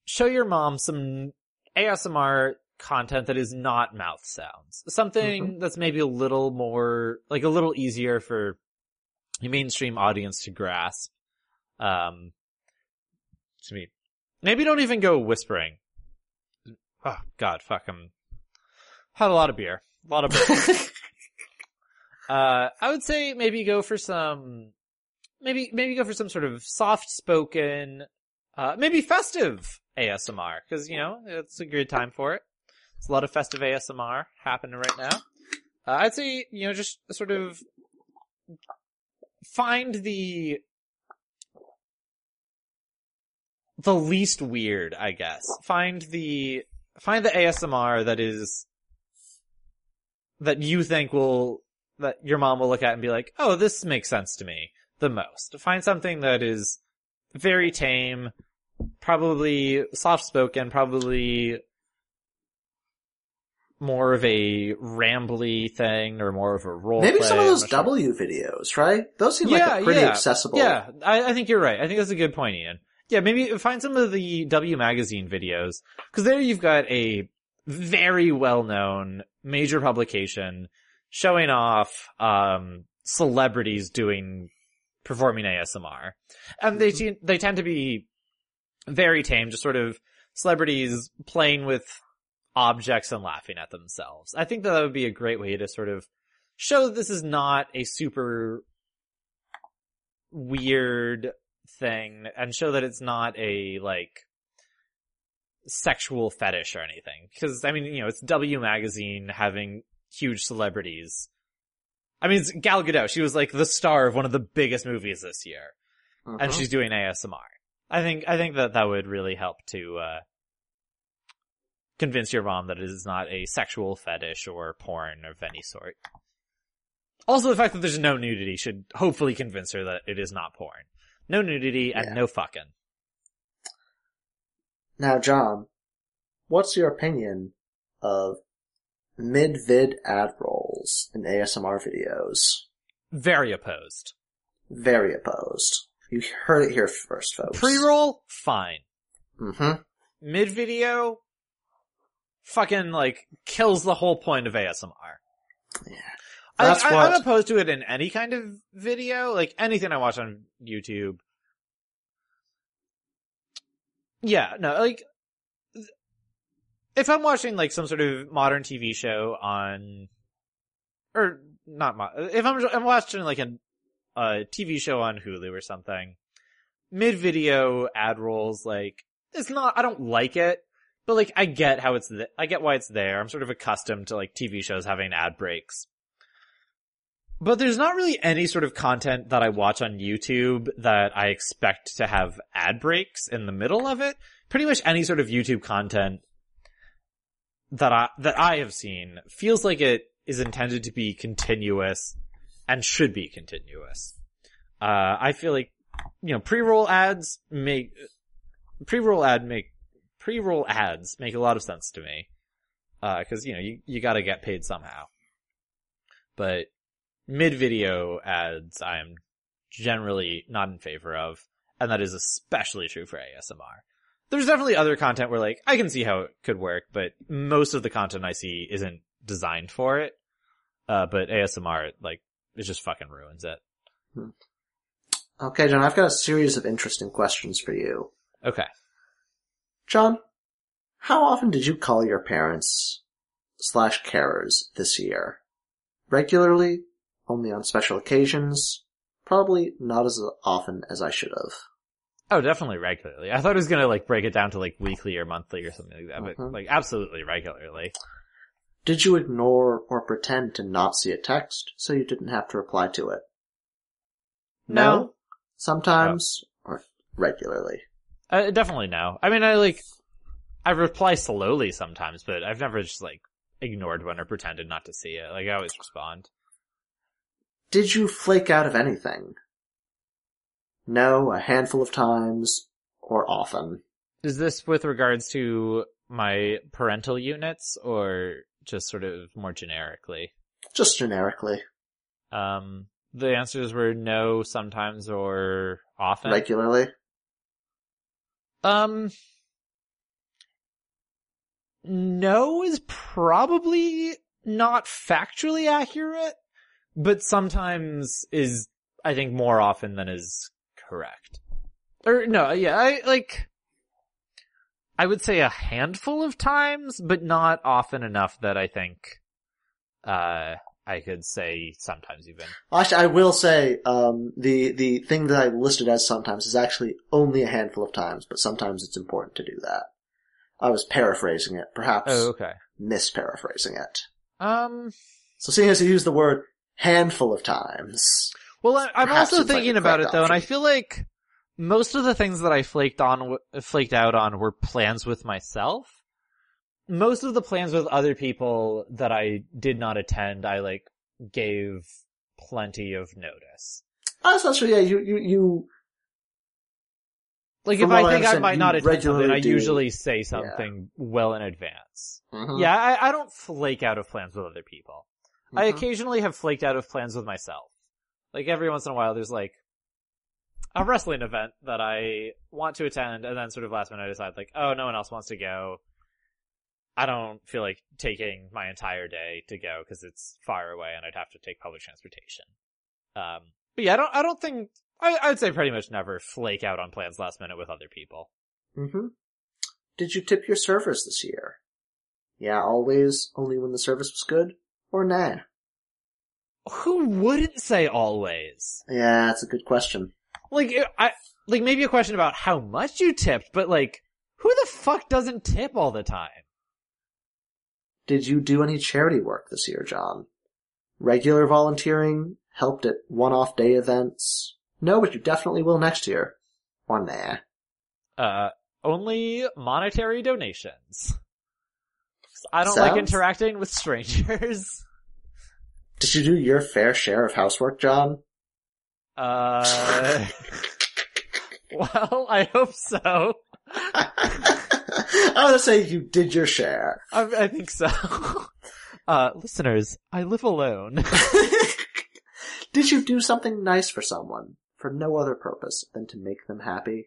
show your mom some ASMR content that is not mouth sounds. Something that's maybe a little more, like a little easier for mainstream audience to grasp. Um, to me, maybe don't even go whispering. Oh god, fuck, I'm, had a lot of beer. A lot of beer. Uh, I would say maybe go for some, maybe, maybe go for some sort of soft spoken, uh, maybe festive ASMR, cause, you know, it's a good time for it. There's a lot of festive ASMR happening right now. Uh, I'd say, you know, just sort of find the, the least weird, I guess. Find the, find the ASMR that is, that you think will that your mom will look at and be like, oh, this makes sense to me the most. Find something that is very tame, probably soft spoken, probably more of a rambly thing or more of a role. Maybe play. some of those sure. W videos, right? Those seem Yeah, like a pretty yeah, accessible. Yeah, I, I think you're right. I think that's a good point, Ian. Yeah, maybe find some of the W magazine videos because there you've got a very well-known major publication showing off um, celebrities doing performing ASMR, and they te- they tend to be very tame, just sort of celebrities playing with objects and laughing at themselves. I think that, that would be a great way to sort of show that this is not a super weird thing and show that it's not a like sexual fetish or anything. Because I mean, you know, it's W magazine having huge celebrities. I mean, it's Gal Gadot. She was like the star of one of the biggest movies this year, Mhm. and she's doing ASMR. I think I think that that would really help to uh, convince your mom that it is not a sexual fetish or porn of any sort. Also, the fact that there's no nudity should hopefully convince her that it is not porn. No nudity and Yeah. no fucking. Now, John, what's your opinion of mid-vid ad rolls in ASMR videos? Very opposed. Very opposed. You heard it here first, folks. Pre-roll, fine. Mm-hmm. Mid video, fucking like kills the whole point of ASMR. Yeah. I, That's I, I'm opposed to it in any kind of video, like anything I watch on YouTube. Yeah, no, like, if I'm watching like some sort of modern TV show on, or not, mo- if I'm, I'm watching like a, a TV show on Hulu or something, mid-video ad rolls, like, it's not, I don't like it, but like, I get how it's, th- I get why it's there. I'm sort of accustomed to like TV shows having ad breaks. But there's not really any sort of content that I watch on YouTube that I expect to have ad breaks in the middle of it. Pretty much any sort of YouTube content that I, that I have seen feels like it is intended to be continuous and should be continuous. Uh, I feel like, you know, pre-roll ads make, pre-roll ad make, pre-roll ads make a lot of sense to me. Uh, cause, you know, you, you gotta get paid somehow. But mid-video ads I am generally not in favor of, and that is especially true for ASMR. There's definitely other content where like, I can see how it could work, but most of the content I see isn't designed for it. Uh, but ASMR, like, it just fucking ruins it. Okay, John, I've got a series of interesting questions for you. Okay. John, how often did you call your parents slash carers this year? Regularly? Only on special occasions? Probably not as often as I should have. Oh, definitely regularly. I thought it was gonna like break it down to like weekly or monthly or something like that, but Mhm. like absolutely regularly. Did you ignore or pretend to not see a text so you didn't have to reply to it? No. Sometimes or regularly. Uh, definitely no. I mean, I like, I reply slowly sometimes, but I've never just like ignored one or pretended not to see it. Like I always respond. Did you flake out of anything? No, a handful of times, or often. Is this with regards to my parental units or just sort of more generically? Just generically. Um, the answers were no, sometimes, or often. Regularly. Um, no is probably not factually accurate, but sometimes is, I think, more often than is correct. Or no, yeah, I like, I would say a handful of times, but not often enough that I think, uh, I could say sometimes even. Actually, I will say, um, the, the thing that I listed as sometimes is actually only a handful of times, but sometimes it's important to do that. I was paraphrasing it, perhaps Oh, okay. misparaphrasing it. Um, So seeing as you use the word handful of times, Well, I, I'm also thinking about it though, and I feel like most of the things that I flaked on, flaked out on were plans with myself. Most of the plans with other people that I did not attend, I like gave plenty of notice. oh, so actually, yeah, you, you, you, Like if I I think I might not attend something, I do- usually say something well in advance. Mhm. Yeah, I, I don't flake out of plans with other people. I Mhm. occasionally have flaked out of plans with myself. Like every once in a while there's like a wrestling event that I want to attend and then sort of last minute I decide like, oh, no one else wants to go. I don't feel like taking my entire day to go because it's far away and I'd have to take public transportation. Um, but yeah, I don't, I don't think, I, I'd say pretty much never flake out on plans last minute with other people. hmm Did you tip your servers this year? Yeah, always, only when the service was good? Or nah? Who wouldn't say always? Yeah, that's a good question. Like, I, like maybe a question about how much you tipped, but like, who the fuck doesn't tip all the time? Did you do any charity work this year, John? Regular volunteering? Helped at one-off day events? No, but you definitely will next year. Or nah? Uh, only monetary donations. I don't like interacting with strangers. Did you do your fair share of housework, John? Uh, well, I hope so. I want to say you did your share. I, I think so. Uh, listeners, I live alone. Did you do something nice for someone for no other purpose than to make them happy?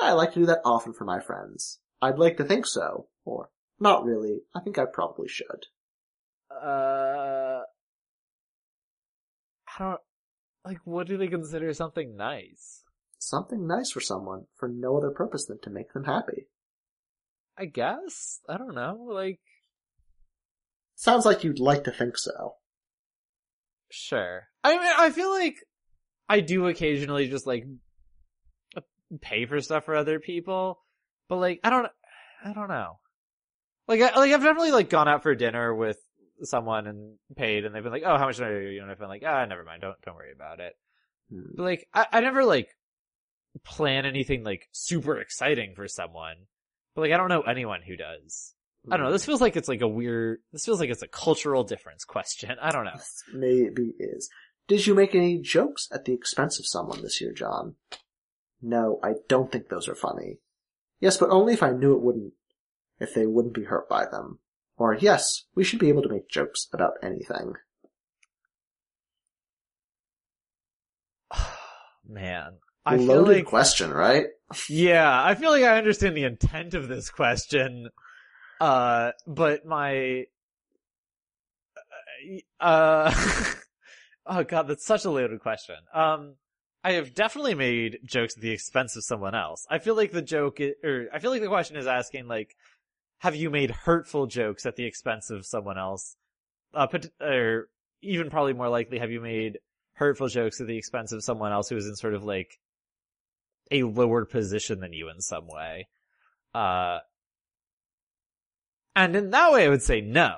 Yeah, I like to do that often for my friends. I'd like to think so, or not really. I think I probably should. Uh, I don't, like, what do they consider something nice? Something nice for someone for no other purpose than to make them happy. I guess? I don't know, like, Sounds like you'd like to think so. Sure. I mean, I feel like I do occasionally just like pay for stuff for other people, but like, I don't, I don't know. Like, I, like I've definitely like gone out for dinner with someone and paid and they've been like, oh, how much I you? And I've been like, ah, never mind. Don't, don't worry about it. Hmm. But like, I, I never like plan anything like super exciting for someone, but like, I don't know anyone who does. I don't know. This hmm. feels like it's like a weird, this feels like it's a cultural difference question. I don't know. This maybe is. Did you make any jokes at the expense of someone this year, John? No, I don't think those are funny. Yes, but only if I knew it wouldn't, if they wouldn't be hurt by them. Or yes, we should be able to make jokes about anything. Man. I feel Loaded like, question, right? yeah, I feel like I understand the intent of this question. Uh, but my, uh, oh god, that's such a loaded question. Um, I have definitely made jokes at the expense of someone else. I feel like the joke, i or I feel like the question is asking like, have you made hurtful jokes at the expense of someone else? Uh, or even probably more likely, have you made hurtful jokes at the expense of someone else who is in sort of like a lower position than you in some way? Uh, and in that way, I would say no.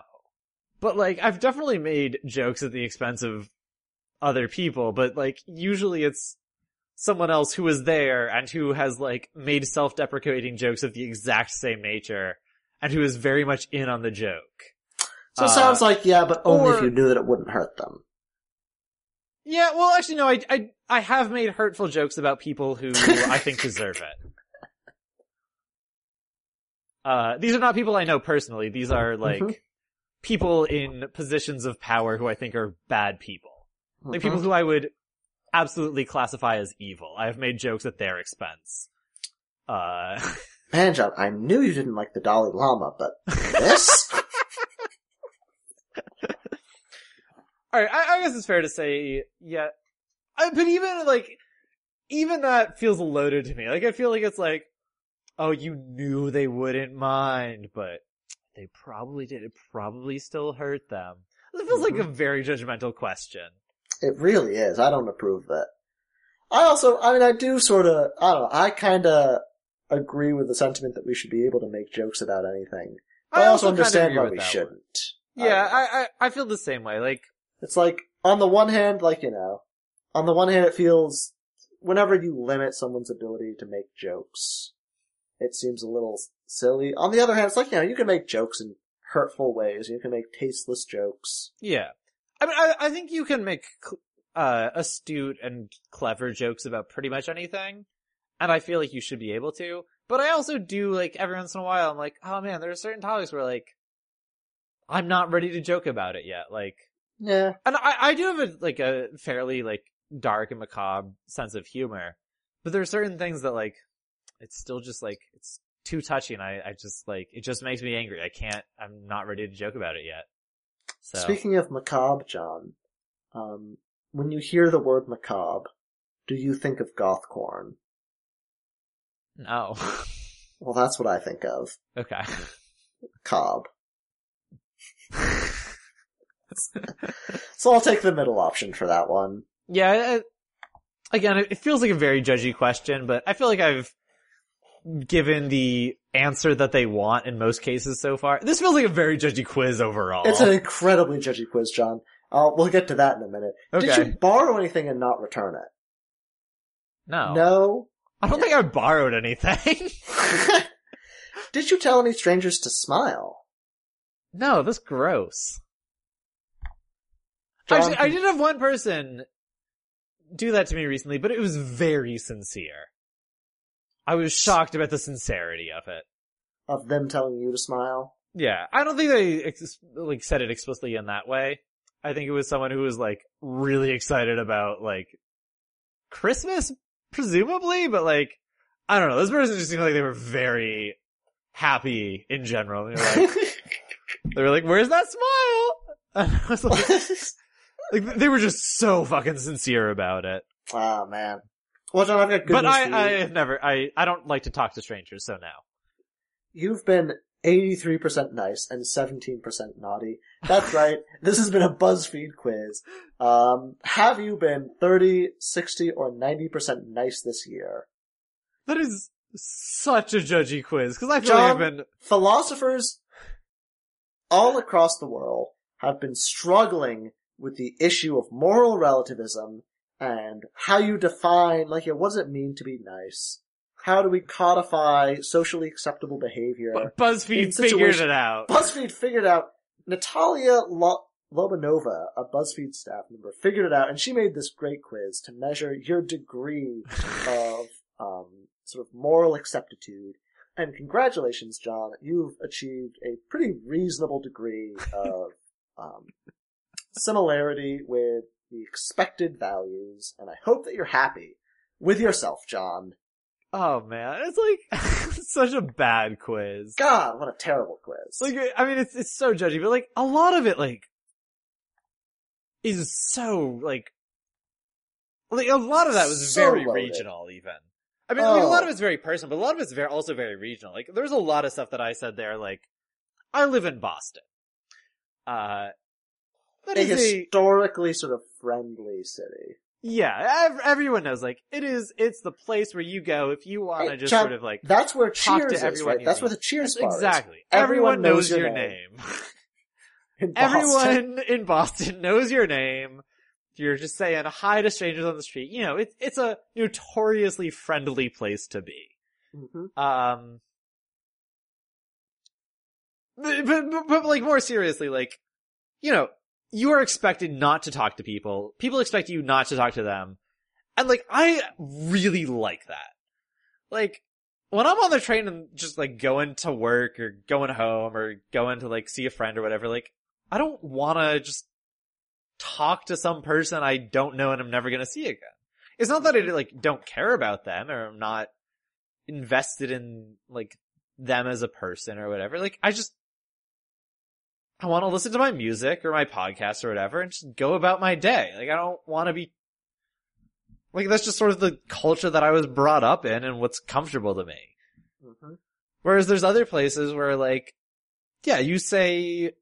But like, I've definitely made jokes at the expense of other people, but like, usually it's someone else who was there and who has like made self-deprecating jokes of the exact same nature and who is very much in on the joke. So it Uh, sounds like, yeah, but only if you knew that it wouldn't hurt them. Yeah, well, actually, no, I, I, I have made hurtful jokes about people who I think deserve it. Uh, these are not people I know personally. These are like Mhm. people in positions of power who I think are bad people. Like Mhm. people who I would absolutely classify as evil. I have made jokes at their expense. Uh, Man, John, I knew you didn't like the Dalai Lama, but this? Alright, I, I guess it's fair to say, yeah. I, but even, like, even that feels loaded to me. Like, I feel like it's like, oh, you knew they wouldn't mind, but they probably did. It probably still hurt them. It feels like a mm-hmm. very judgmental question. It really is. I don't approve of it. I also, I mean, I do sort of, I don't know, I kind of agree with the sentiment that we should be able to make jokes about anything. But I, also kinda understand why we shouldn't. Yeah, I, I, I, I feel the same way. Like, it's like, on the one hand, like, you know, on the one hand it feels, whenever you limit someone's ability to make jokes, it seems a little silly. On the other hand, it's like, you know, you can make jokes in hurtful ways, you can make tasteless jokes. Yeah. I mean, I, I think you can make, uh, astute and clever jokes about pretty much anything. And I feel like you should be able to. But I also do, like, every once in a while, I'm like, oh man, there are certain topics where, like, I'm not ready to joke about it yet. Like, Yeah. and I, I do have a, like, a fairly, like, dark and macabre sense of humor. But there are certain things that, like, it's still just, like, it's too touchy and I, I just, like, it just makes me angry. I can't, I'm not ready to joke about it yet. So. Speaking of macabre, John, um, when you hear the word macabre, do you think of gothcorn? No. Well, that's what I think of. okay. Cobb. So I'll take the middle option for that one. yeah, I, again, it feels like a very judgy question, but I feel like I've given the answer that they want in most cases so far. This feels like a very judgy quiz overall. It's an incredibly judgy quiz, John. Uh, we'll get to that in a minute. Did you borrow anything and not return it? no. No. I don't think I borrowed anything. Did you tell any strangers to smile? no, that's gross. Actually, I did have one person do that to me recently, but it was very sincere. I was shocked about the sincerity of it. of them telling you to smile. Yeah, I don't think they ex- like said it explicitly in that way. I think it was someone who was like really excited about like Christmas, presumably, but like I don't know. This person just seemed like they were very happy in general. They were like, they were like "Where's that smile?" And I was like, like they were just so fucking sincere about it. oh man. Well, John, I've got good but I. I have never, I, I don't like to talk to strangers, so no. You've been 83% nice and 17% naughty. That's right. This has been a BuzzFeed quiz. Um, have you been 30, 60, or 90% nice this year? That is such a judgy quiz because I feel John, like I've been philosophers all across the world have been struggling with the issue of moral relativism and how you define, like, what does it mean to be nice? How do we codify socially acceptable behavior? Bu- BuzzFeed figured it out. BuzzFeed figured out, Natalia Lo- Lobanova, a BuzzFeed staff member, figured it out, and she made this great quiz to measure your degree of, um, sort of moral acceptitude. And congratulations, John, you've achieved a pretty reasonable degree of, um, similarity with the expected values, and I hope that you're happy with yourself, John. oh man, it's like such a bad quiz. God, what a terrible quiz. Like, I mean, it's it's so judgy, but like a lot of it, like, is so like, like a lot of that was So very loaded. regional, even. I mean, mean, a lot Oh. of it's very personal, but a lot of it's very also very regional. Like, there's a lot of stuff that I said there. Like, I live in Boston. Uh, that a is a historically sort of friendly city. yeah. Ev- everyone knows. Like, it is. It's the place where you go if you want to just John, sort of like That's where Talk to Cheers is, everyone right? That's where the Cheers exactly. Everyone Everyone, knows your name. name. In Everyone in Boston knows your name. You're just saying hi to strangers on the street. You know, it's it's a notoriously friendly place to be. Mhm. Um, but, but, but, like more seriously, like, you know, you are expected not to talk to people. People expect you not to talk to them. And like, I really like that. Like, when I'm on the train and just like going to work or going home or going to like see a friend or whatever, like, I don't wanna just talk to some person I don't know and I'm never gonna see again. It's not that I like don't care about them or I'm not invested in like them as a person or whatever. Like I just I want to listen to my music or my podcast or whatever and just go about my day. Like I don't want to be like that's just sort of the culture that I was brought up in and what's comfortable to me. Mhm. Whereas there's other places where like yeah, you say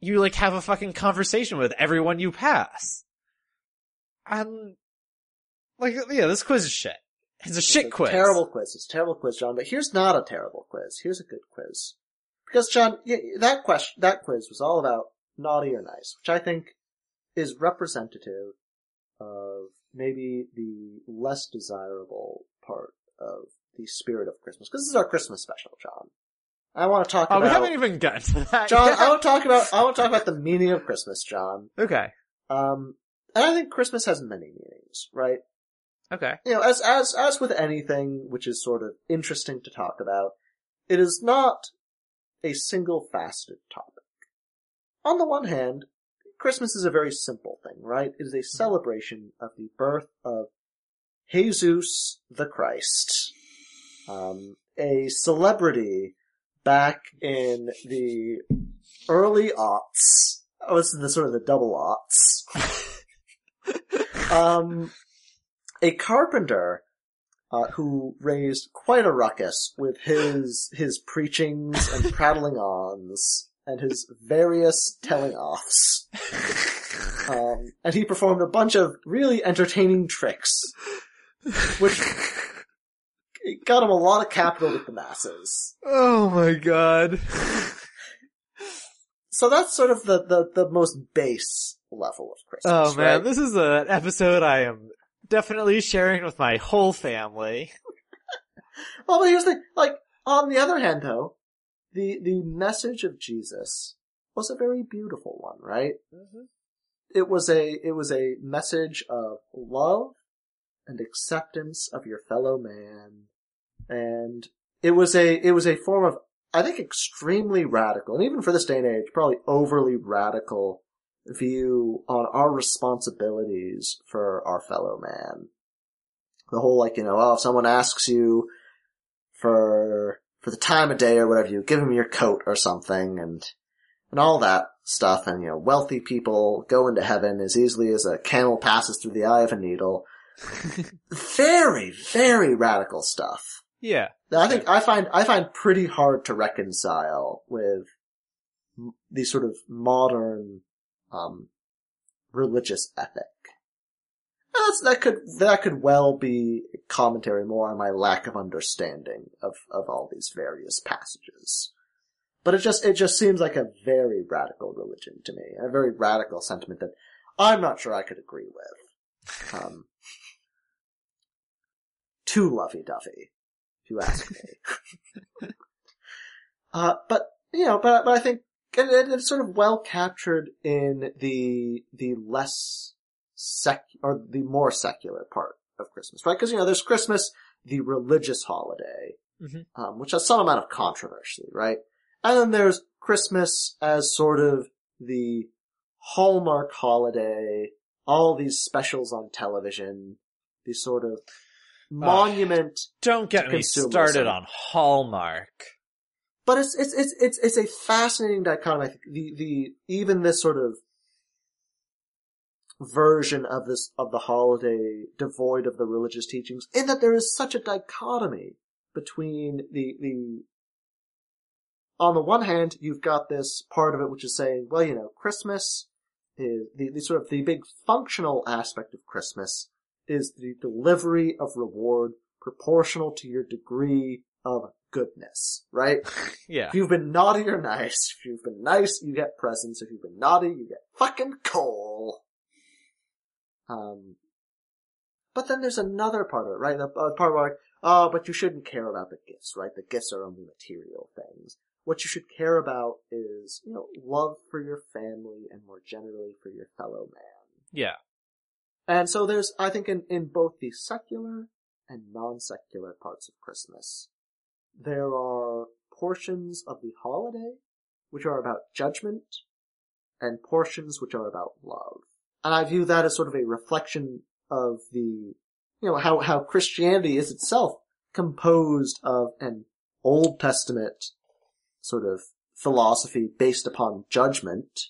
you like have a fucking conversation with everyone you pass. And like yeah, this quiz is shit. It's a shit It's a quiz. Terrible quiz. It's a terrible quiz, John. But here's not a terrible quiz. Here's a good quiz. Because John, that question, that quiz was all about naughty or nice, which I think is representative of maybe the less desirable part of the spirit of Christmas. Because this is our Christmas special, John. I want to talk Oh, about we haven't even gotten to that. John. I want to talk about. I want to talk about the meaning of Christmas, John. Okay. Um, and I think Christmas has many meanings, right? Okay. you know, as as as with anything which is sort of interesting to talk about, it is not a single faceted topic. On the one hand, Christmas is a very simple thing, right? It is a celebration of the birth of Jesus the Christ, um, a celebrity back in the early aughts. Oh, this is the sort of the double aughts. um, a carpenter uh, who raised quite a ruckus with his his preachings and prattling ons and his various telling offs. Um, and he performed a bunch of really entertaining tricks, which got him a lot of capital with the masses. Oh my god. So that's sort of the, the, the most base level of Christmas. Oh man, right? this is an episode I am definitely sharing with my whole family. Well, but here's the. Like, on the other hand, though, the the message of Jesus was a very beautiful one, right? Mm-hmm. It was a it was a message of love and acceptance of your fellow man, and it was a it was a form of I think extremely radical, and even for this day and age, probably overly radical view on our responsibilities for our fellow man. The whole like you know, oh, if someone asks you for for the time of day or whatever, you give them your coat or something, and and all that stuff. And you know, wealthy people go into heaven as easily as a camel passes through the eye of a needle. very, very radical stuff. Yeah. I think I find I find pretty hard to reconcile with these sort of modern um, religious ethic. That's, that could that could well be commentary more on my lack of understanding of of all these various passages. But it just it just seems like a very radical religion to me, a very radical sentiment that I'm not sure I could agree with. Um, too lovey dovey, if you ask me. uh, but you know, but but I think it- it's sort of well captured in the the less sec or the more secular part of Christmas, right? Because you know, there's Christmas, the religious holiday, Mhm. um, which has some amount of controversy, right? And then there's Christmas as sort of the hallmark holiday, all these specials on television, the sort of monument Don't get me started on Hallmark. But it's it's it's it's it's a fascinating dichotomy. The the even this sort of version of this of the holiday devoid of the religious teachings, in that there is such a dichotomy between the the on the one hand, you've got this part of it which is saying, well, you know, Christmas is the, the sort of the big functional aspect of Christmas is the delivery of reward proportional to your degree of goodness, right? Yeah. If you've been naughty or nice, if you've been nice, you get presents. If you've been naughty, you get fucking coal. Um, but then there's another part of it, right? The uh, part where, like, oh, but you shouldn't care about the gifts, right? The gifts are only material things. What you should care about is, you know, love for your family and more generally for your fellow man. Yeah. And so there's, I think, in, in both the secular and non-secular parts of Christmas, there are portions of the holiday which are about judgment and portions which are about love. And I view that as sort of a reflection of the, you know, how, how Christianity is itself composed of an Old Testament sort of philosophy based upon judgment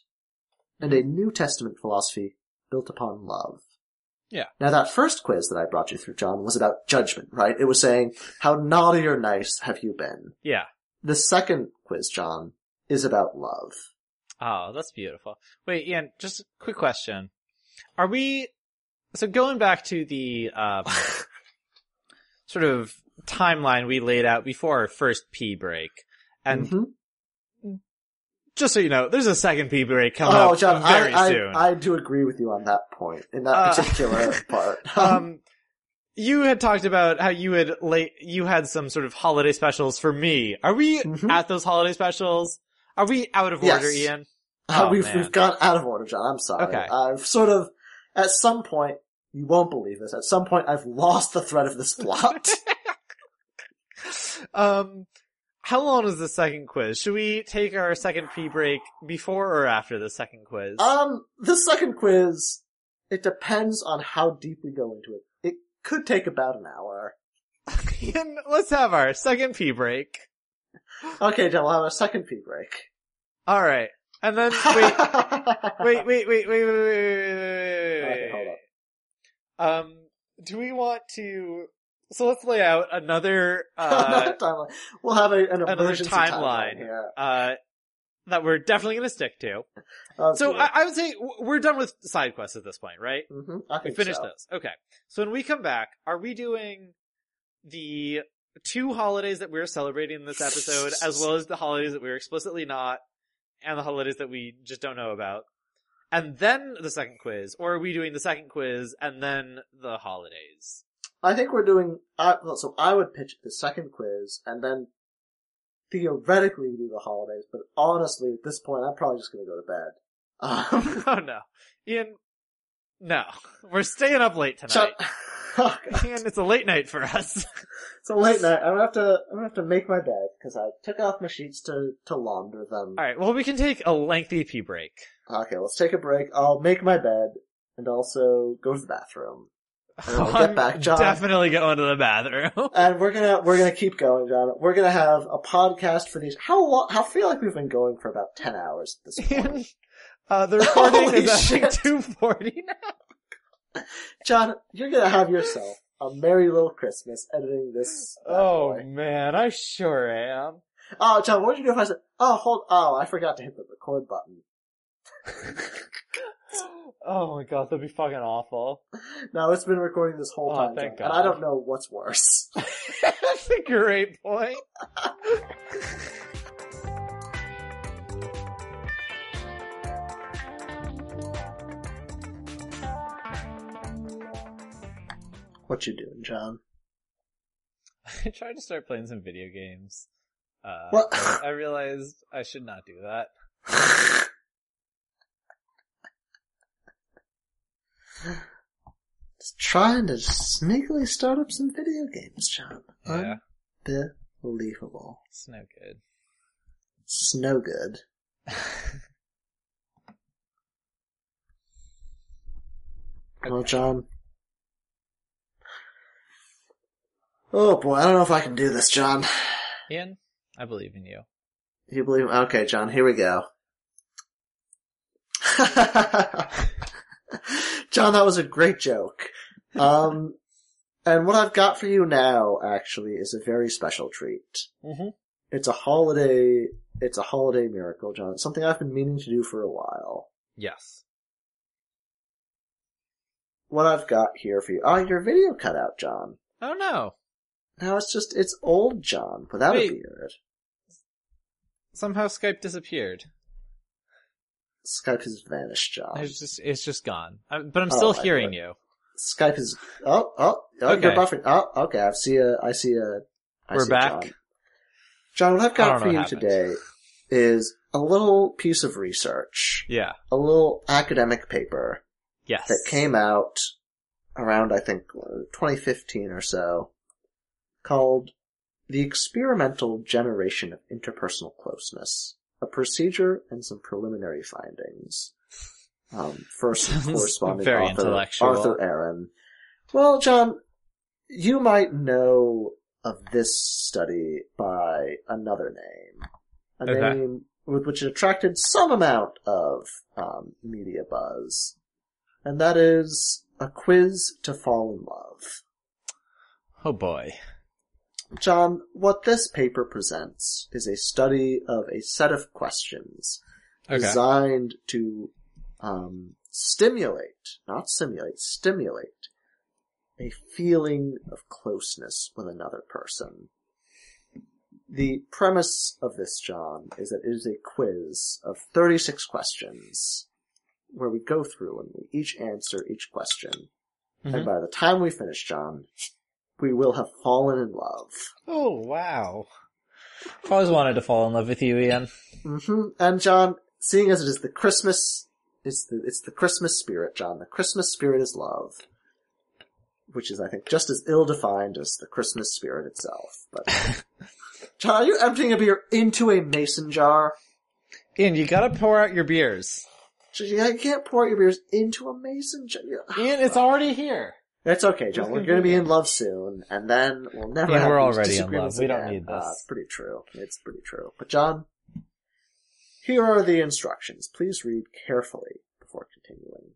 and a New Testament philosophy built upon love. Yeah. Now that first quiz that I brought you through, John, was about judgment, right? It was saying, how naughty or nice have you been? Yeah. The second quiz, John, is about love. Oh, that's beautiful. Wait, Ian, just a quick question. Are we, so going back to the, um, sort of timeline we laid out before our first pee break, and Mhm. Just so you know, there's a second break coming oh, up John, very I, soon. I, I do agree with you on that point, in that Uh, particular part. um, you had talked about how you had late, you had some sort of holiday specials for me. Are we Mhm. at those holiday specials? Are we out of Yes. order, Ian? Uh, Oh, we've, man. we've gone out of order, John. I'm sorry. Okay. I've sort of, at some point, you won't believe this, at some point I've lost the thread of this plot. Um, how long is the second quiz? Should we take our second pee break before or after the second quiz? um, the second quiz, it depends on how deep we go into it. It could take about an hour. Let's have our second pee break. Okay, John, we'll have a second pee break. All right, and then wait, wait, wait, wait, wait, wait, wait, wait, wait, wait, Okay, hold wait. Um, do we want to? So let's lay out another uh, timeline. We'll have a, an another timeline. timeline uh that we're definitely going to stick to. So. I, I would say we're done with side quests at this point, right? Mhm, I We think finished so. those. Okay. So when we come back, are we doing the two holidays that we're celebrating in this episode, as well as the holidays that we're explicitly not, and the holidays that we just don't know about? And then the second quiz, or are we doing the second quiz and then the holidays? I think we're doing. So I would pitch the second quiz, and then theoretically we do the holidays. But honestly, at this point, I'm probably just going to go to bed. Um, oh no. Ian, no. We're staying up late tonight. Oh. Ian, it's a late night for us. it's a late night. I'm gonna have to. I'm gonna have to make my bed because I took off my sheets to to launder them. Alright, well we can take a lengthy pee break. Okay, let's take a break. I'll make my bed and also go to the bathroom. We'll get back, John. definitely going to the bathroom. And we're gonna we're gonna keep going, John. We're gonna have a podcast for these. How long? I feel like we've been going for about ten hours at this point. uh, the recording Holy is think shit. 240 now. John, you're gonna have yourself a merry little Christmas editing this. Oh boy. man, I sure am. Oh, John, what would you do if I said, "Oh, hold, oh, I forgot to hit the record button." Oh, my god, that'd be fucking awful. No, it's been recording this whole Oh, time, thank John, and God. I don't know what's worse. That's a great point. what you doing, John? I tried to start playing some video games. Uh? I realized I should not do that. Just trying to sneakily start up some video games, John. Yeah, Unbelievable. it's no good. It's no good. Well, John. Oh boy, I don't know if I can do this, John. Ian, I believe in you. You believe? Okay, John, here we go. John, that was a great joke. Um, and what I've got for you now, actually, is a very special treat. Mm-hmm. It's a holiday, it's a holiday miracle, John. It's something I've been meaning to do for a while. Yes. What I've got here for you, oh, your video cut out, John. Oh no. Now it's just, it's old John without Wait. a beard. Somehow Skype disappeared. Skype has vanished, John. It's just, it's just gone. Uh, but I'm Oh, still I hearing you. Skype is, oh, oh, oh, Okay. you're buffering. Oh, okay, I see a, I see a, I We're see back. John. John, what I've got for you happened. today is a little piece of research, Yeah. a little academic paper Yes. that came out around, I think, 2015 or so, called The Experimental Generation of Interpersonal Closeness, a procedure and some preliminary findings. Um, first corresponding author. Arthur Aron. Well, John, you might know of this study by another name. A Okay. name with which it attracted some amount of um, media buzz. And that is a quiz to fall in love. Oh boy. John, what this paper presents is a study of a set of questions Okay. designed to um, stimulate, not simulate, stimulate a feeling of closeness with another person. The premise of this, John, is that it is a quiz of 36 questions where we go through and we each answer each question. Mhm. And by the time we finish, John, we will have fallen in love. Oh wow. I've always wanted to fall in love with you, Ian. Mm-hmm. And John, seeing as it is the Christmas, it's the it's the Christmas spirit, John. The Christmas spirit is love, which is, I think, just as ill defined as the Christmas spirit itself. But John, are you emptying a beer into a mason jar? Ian, you gotta pour out your beers. I can't pour your beers into a mason jar. Ian, it's already here. It's okay, John. We're going to be in love soon, and then we'll never. Ian, have we're these already in disagreements love. We don't again. need this. Uh, it's pretty true. It's pretty true. But John, here are the instructions. Please read carefully before continuing.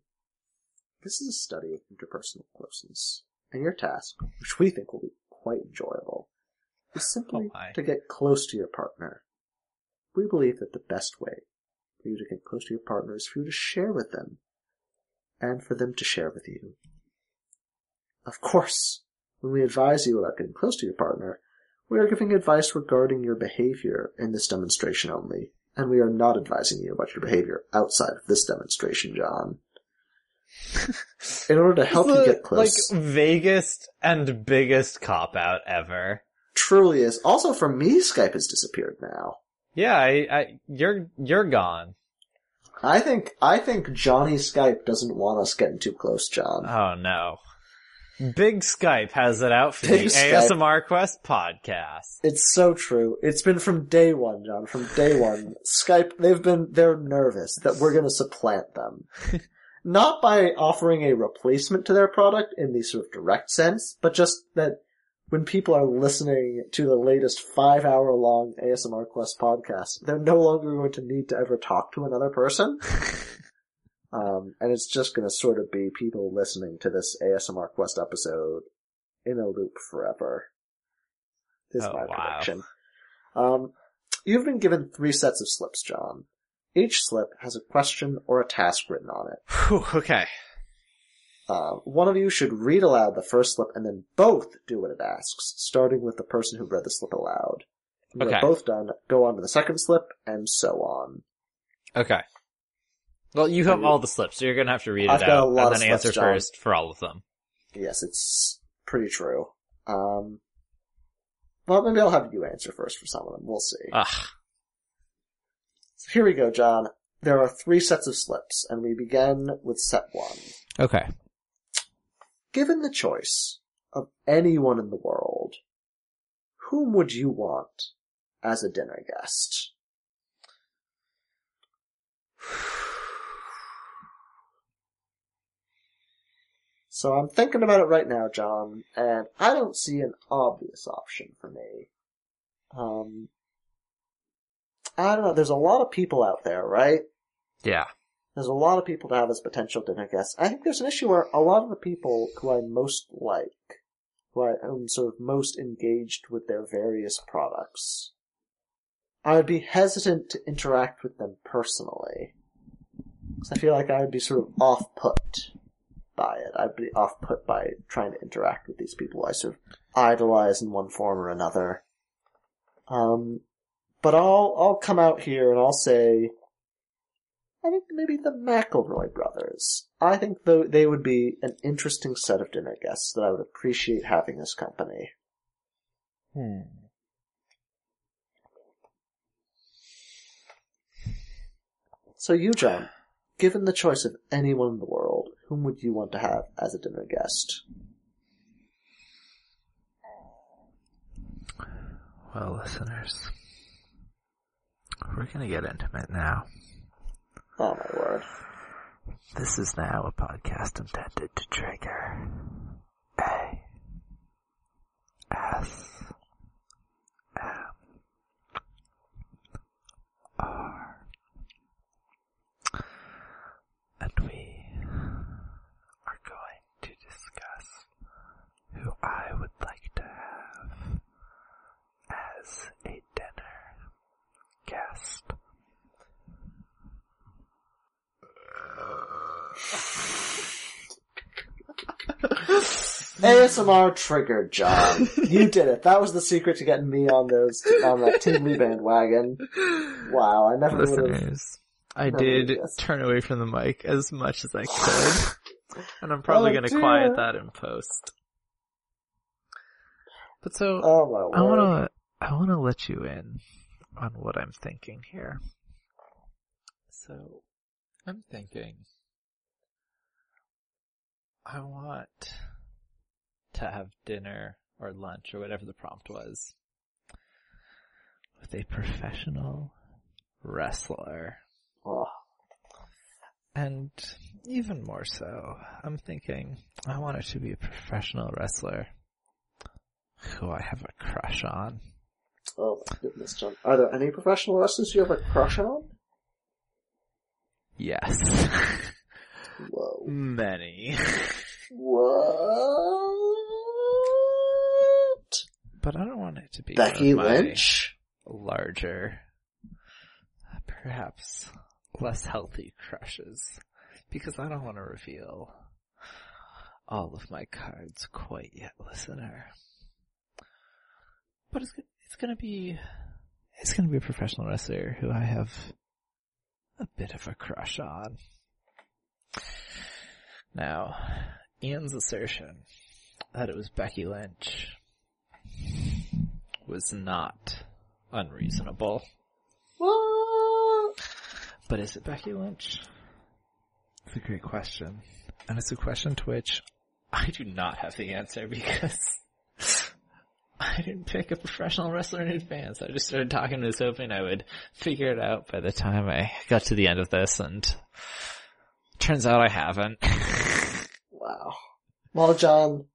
This is a study of interpersonal closeness, and your task, which we think will be quite enjoyable, is simply Oh to get close to your partner. We believe that the best way for you to get close to your partner is for you to share with them, and for them to share with you. Of course, when we advise you about getting close to your partner, we are giving advice regarding your behavior in this demonstration only, and we are not advising you about your behavior outside of this demonstration, John. In order to help you get close, Like vaguest and biggest cop out ever. truly is. Also, for me, Skype has disappeared now. Yeah, I, I, you're, you're gone. I think I think Johnny Skype doesn't want us getting too close, John. Oh no. Big Skype has it out for Big the Skype. ASMR Quest podcast. It's so true. It's been from day one, John. From day one, Skype. They've been. They're nervous that we're going to supplant them, not by offering a replacement to their product in the sort of direct sense, but just that when people are listening to the latest five-hour-long ASMR Quest podcast, they're no longer going to need to ever talk to another person. Um, and it's just going to sort of be people listening to this ASMR Quest episode in a loop forever. Is Oh, my wow. prediction. Um, you've been given three sets of slips, John. Each slip has a question or a task written on it. Whew, okay. Uh, one of you should read aloud the first slip and then both do what it asks, starting with the person who read the slip aloud. When Okay. they're both done, go on to the second slip, and so on. Okay. Well, you have all the slips, so you're gonna have to read I've it out and then answer John. first for all of them. Yes, it's pretty true. Um, well, maybe I'll have you answer first for some of them. We'll see. Ugh. So here we go, John. There are three sets of slips, and we begin with set one. Okay. Given the choice of anyone in the world, whom would you want as a dinner guest? So I'm thinking about it right now, John, and I don't see an obvious option for me. Um, I don't know, there's a lot of people out there, right? Yeah. There's a lot of people to have as potential dinner guests. I think there's an issue where a lot of the people who I most like, who I am sort of most engaged with their various products, I would be hesitant to interact with them personally. Because I feel like I would be sort of off-put by it. I'd be off-put by trying to interact with these people I sort of idolize in one form or another. Um, but I'll, I'll come out here and I'll say, I think maybe the McElroy brothers. I think though they would be an interesting set of dinner guests that I would appreciate having as company. Hmm. So you, John, given the choice of anyone in the world, whom would you want to have as a dinner guest? Well, listeners, we're gonna get intimate now. Oh my word. This is now a podcast intended to trigger A S M R. And we are going to discuss who I would like to have as a dinner guest. ASMR triggered, John. You did it. That was the secret to getting me on those on that tingly bandwagon. Wow, I never. Listeners, I did turn away from the mic as much as I could. and I'm probably Oh, gonna quiet that in post. But so, Oh. I wanna, I wanna let you in on what I'm thinking here. So, I'm thinking, I want to have dinner or lunch or whatever the prompt was with a professional wrestler. Oh, And even more so, I'm thinking I want it to be a professional wrestler who I have a crush on. oh my goodness, John. Are there any professional wrestlers you have a crush on? Yes. Whoa. Many. What? But I don't want it to be Becky one of my Lynch? larger, perhaps less healthy crushes. Because I don't want to reveal all of my cards quite yet, listener. But it's, it's gonna be, it's gonna be a professional wrestler who I have a bit of a crush on. Now, Ian's assertion that it was Becky Lynch was not unreasonable. What? But is it Becky Lynch? It's a great question. And it's a question to which I do not have the answer because I didn't pick a professional wrestler in advance. I just started talking to this hoping I would figure it out by the time I got to the end of this and turns out I haven't. Wow. Well, John,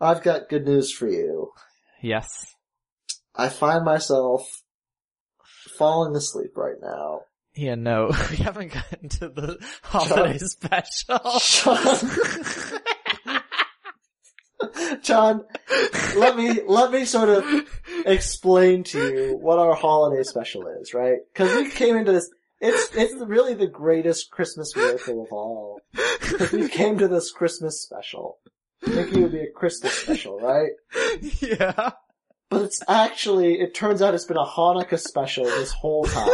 I've got good news for you. yes. I find myself falling asleep right now. Yeah, no, we haven't gotten to the holiday special. John, John, let me let me sort of explain to you what our holiday special is, right? Because we came into this It's it's really the greatest Christmas miracle of all. Because we came to this Christmas special, thinking it would be a Christmas special, right? yeah. But it's actually, it turns out it's been a Hanukkah special this whole time.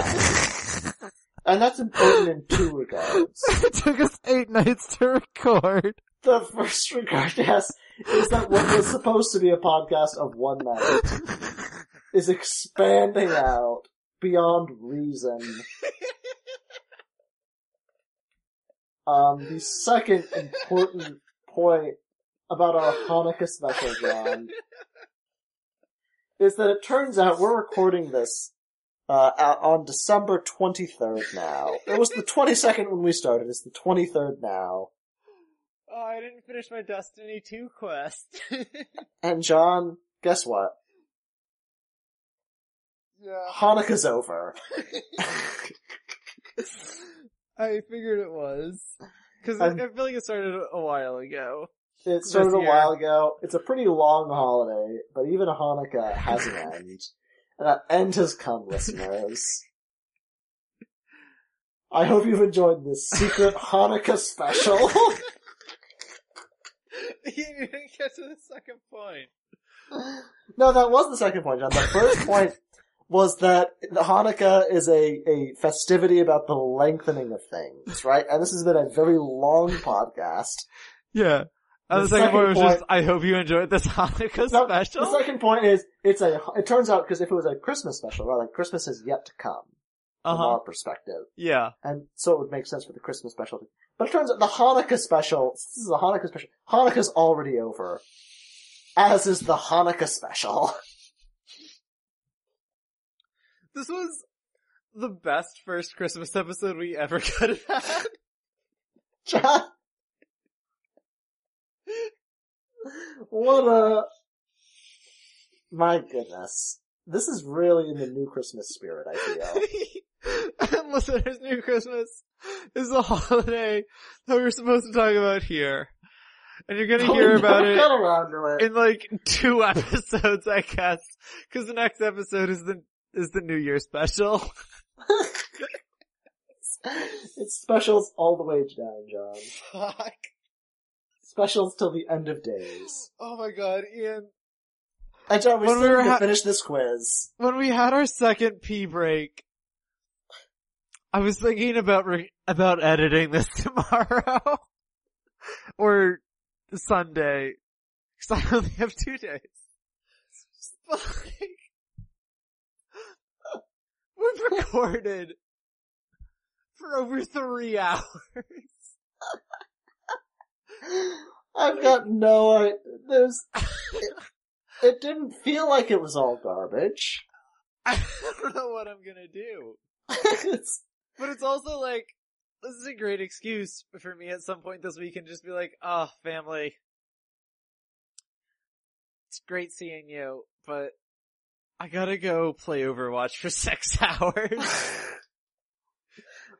And that's important in two regards. it took us eight nights to record. The first regard, yes, is that what was supposed to be a podcast of one night is expanding out beyond reason. Um, the second important point about our Hanukkah special, John, is that it turns out we're recording this uh, on December 23rd now. It was the 22nd when we started, it's the 23rd now. Oh, I didn't finish my Destiny 2 quest. And John, guess what? yeah. Hanukkah's over. I figured it was. Cause I'm- I feel like it started a while ago. It started a while ago. It's a pretty long holiday, but even Hanukkah has an end. And that end has come, listeners. I hope you've enjoyed this secret Hanukkah special. you didn't get to the second point. no, that was the second point, John. The first point was that Hanukkah is a, a festivity about the lengthening of things, right? And this has been a very long podcast. Yeah. And The the, second, second point was point- just, I hope you enjoyed this Hanukkah No, special. The second point is, it's a, it turns out, because if it was a Christmas special, right, like Christmas is yet to come, from uh-huh. our perspective. Yeah. And so it would make sense for the Christmas special. But it turns out the Hanukkah special, this is a Hanukkah special, Hanukkah's already over. As is the Hanukkah special. This was the best first Christmas episode we ever could have had. John. What a, my goodness. This is really in the new Christmas spirit, I feel. and listeners, New Christmas is the holiday that we're supposed to talk about here. And you're gonna we hear about it it. in like two episodes, I guess. Cause the next episode is the, is the New Year special. it's specials all the way down, John. Fuck. Specials till the end of days. Oh my god, Ian. And John, we When still we were need to finish this quiz. When we had our second pee break, I was thinking about re- about editing this tomorrow. or Sunday. Cause I only have two days. Like, we've recorded for over three hours. I've got no idea. There's, it, it didn't feel like it was all garbage. I don't know what I'm gonna do. But it's also like, this is a great excuse for me at some point this week and just be like, oh, family. It's great seeing you, but I gotta go play Overwatch for six hours.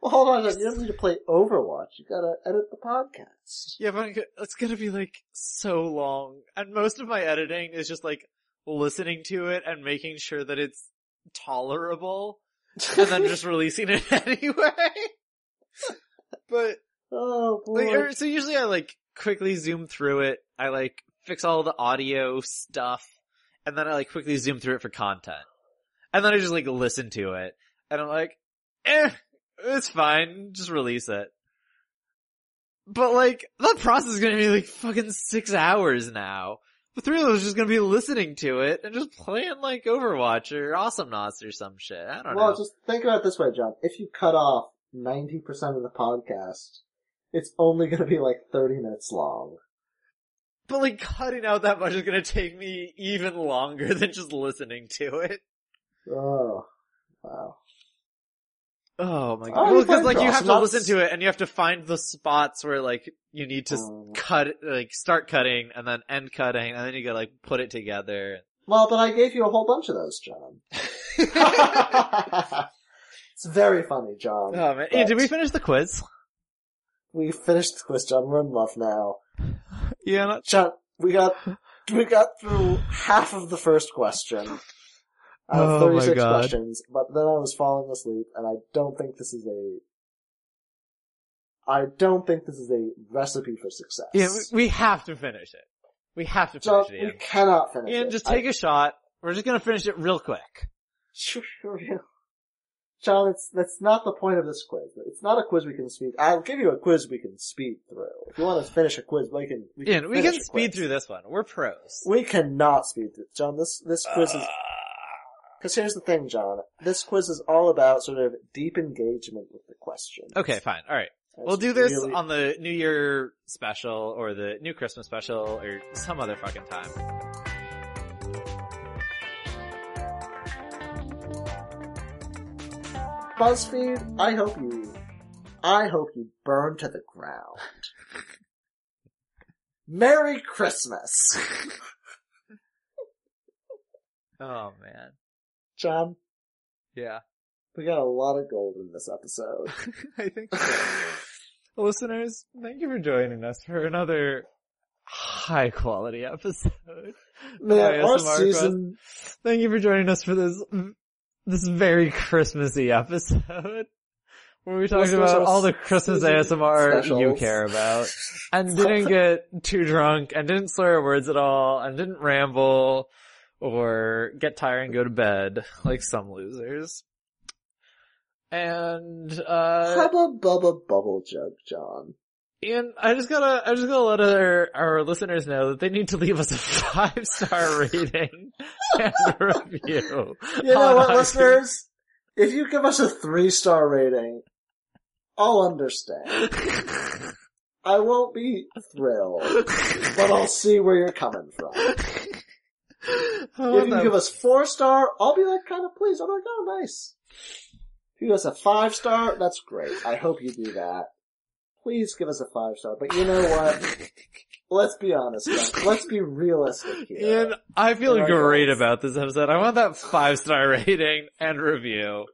well, hold on, You don't need to play Overwatch. You gotta edit the podcast. yeah, but it's gonna be like so long. And most of my editing is just like listening to it and making sure that it's tolerable and then just releasing it anyway. but oh boy. Like, so usually I like quickly zoom through it. I like fix all the audio stuff, and then I like quickly zoom through it for content. And then I just like listen to it, and I'm like, eh, it's fine, just release it. But like, that process is gonna be like fucking six hours now. The three of us are just gonna be listening to it and just playing like Overwatch or Awesomenauts or some shit. I don't well, know. Well, just think about it this way, John. If you cut off 90% of the podcast, it's only gonna be like 30 minutes long. But like cutting out that much is gonna take me even longer than just listening to it. Oh. Wow. Oh my Oh, god. Well, cause like you have to listen to it and you have to find the spots where like you need to Mm. cut, like start cutting and then end cutting and then you gotta like put it together. Well, but I gave you a whole bunch of those, John. it's very funny, John. Oh man. But did we finish the quiz? We finished the quiz, John. We're in love now. Yeah, not- John, we got we got through half of the first question. I have Oh my 36 God. questions, but then I was falling asleep, and I don't think this is a. I don't think this is a recipe for success. Ian, we, we have to finish it. We have to finish it, we cannot finish Ian, it. just take a shot. We're just gonna finish it real quick. Sure, John, it's that's not the point of this quiz. It's not a quiz we can speed. I'll give you a quiz we can speed through. If you want to finish a quiz, we can. We Ian, we can speed quiz. through this one. We're pros. We cannot speed through. John, this this quiz is Uh, because here's the thing, John. This quiz is all about sort of deep engagement with the question. okay, fine. All right. It's We'll do this really- on the New Year special or the New Christmas special or some other fucking time. BuzzFeed. I hope you. I hope you burn to the ground. Merry Christmas, Oh man. John. Yeah. We got a lot of gold in this episode. I think so. Listeners, thank you for joining us for another high quality episode. Man, our season. Thank you for joining us for this this very Christmassy episode. Where we talked about all the Christmas ASMR you care about. And didn't get too drunk and didn't slur words at all and didn't ramble or get tired and go to bed like some losers. And uh Hubba bubba bubble jug, John. And I just gotta, I just gotta let our, our listeners know that they need to leave us a five star rating and review. You know what, iTunes. listeners? If you give us a three star rating, I'll understand. I won't be thrilled, but I'll see where you're coming from. If you give us four star, I'll be like kind of pleased. I'm like, oh nice. If you give us a five star, that's great. I hope you do that. Please give us a five star. But you know what? Let's be honest. Guys. Let's be realistic here. Ian, I feel great goals. about this episode. I want that five star rating and review.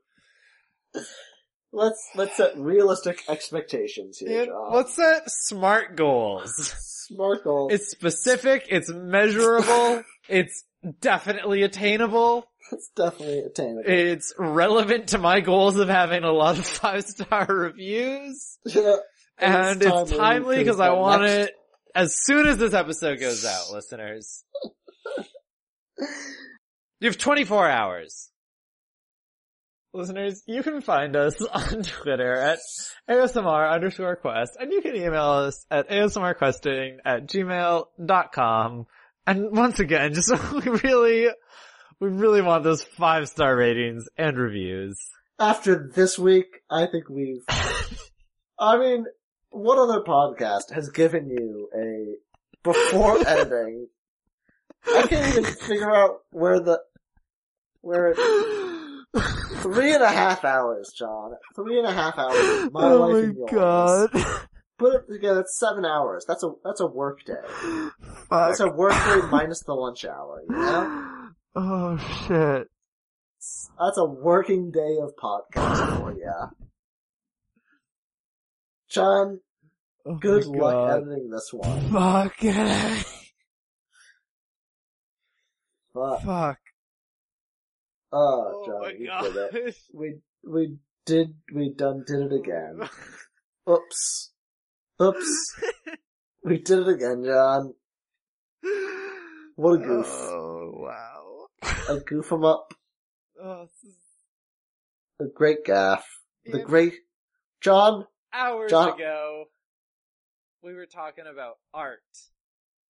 Let's let's set realistic expectations here, Ian, John. let's set smart goals. Smart goals. It's specific, it's measurable, it's definitely attainable. It's definitely attainable. It's relevant to my goals of having a lot of five star reviews. Yeah. And it's timely because I want next- it as soon as this episode goes out, listeners. You have 24 hours. Listeners, you can find us on Twitter at ASMR underscore quest, and you can email us at ASMRquesting at gmail.com. And once again, just we really, we really want those five star ratings and reviews. After this week, I think we've. I mean, what other podcast has given you a before editing? I can't even figure out where the where it. Three and a half hours, John. Three and a half hours. of My oh life and yours. God. Put it together. It's seven hours. That's a that's a work day. That's a work day minus the lunch hour. You know, Oh shit. that's a working day of podcast for you. John, Oh good luck God. editing this one. Fuck it. But, Fuck. Oh, Oh John, you god. did it. We we did we done did it again. Oops. Oops. we did it again, John. What a goof. Oh wow. A goof 'em up. Oh, this is A great gaff. The great John. hours John- ago. We were talking about art.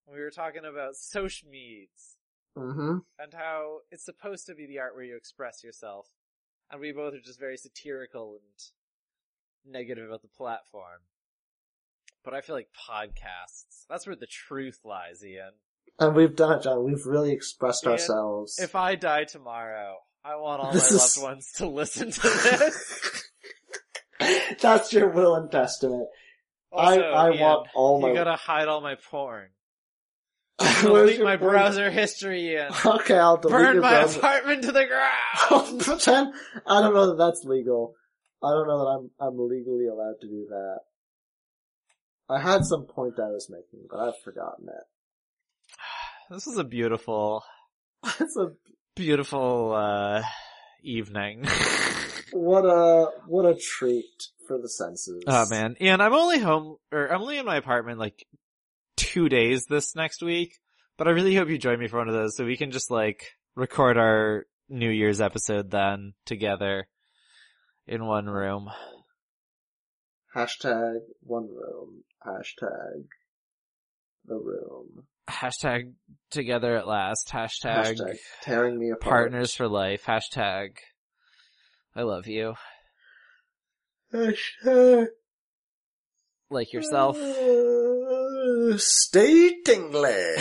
We were talking about social meds Mm-hmm. and how it's supposed to be the art where you express yourself. And we both are just very satirical and negative about the platform. But I feel like podcasts, that's where the truth lies, Ian. And we've done it, John. We've really expressed Ian, ourselves. If I die tomorrow, I want all This my is- loved ones to listen to this. That's your will and testament. Also, I I Ian, want all my. You gotta hide all my porn. Where's Delete my porn? browser history, Ian. Okay, I'll delete Burn your my browser. apartment to the ground. Pretend I don't know that that's legal. I don't know that I'm I'm legally allowed to do that. I had some point I was making, but I've forgotten it. This is a beautiful, It's a beautiful, uh, evening. What a what a treat for the senses. oh man. And I'm only home, or I'm only in my apartment like two days this next week, but I really hope you join me for one of those so we can just like record our New Year's episode then together in one room. Hashtag one room. Hashtag the room. Hashtag together at last. Hashtag, Hashtag tearing me apart. partners for life. Hashtag I love you. Hashtag Like yourself. Ah. Uh, stay tingly.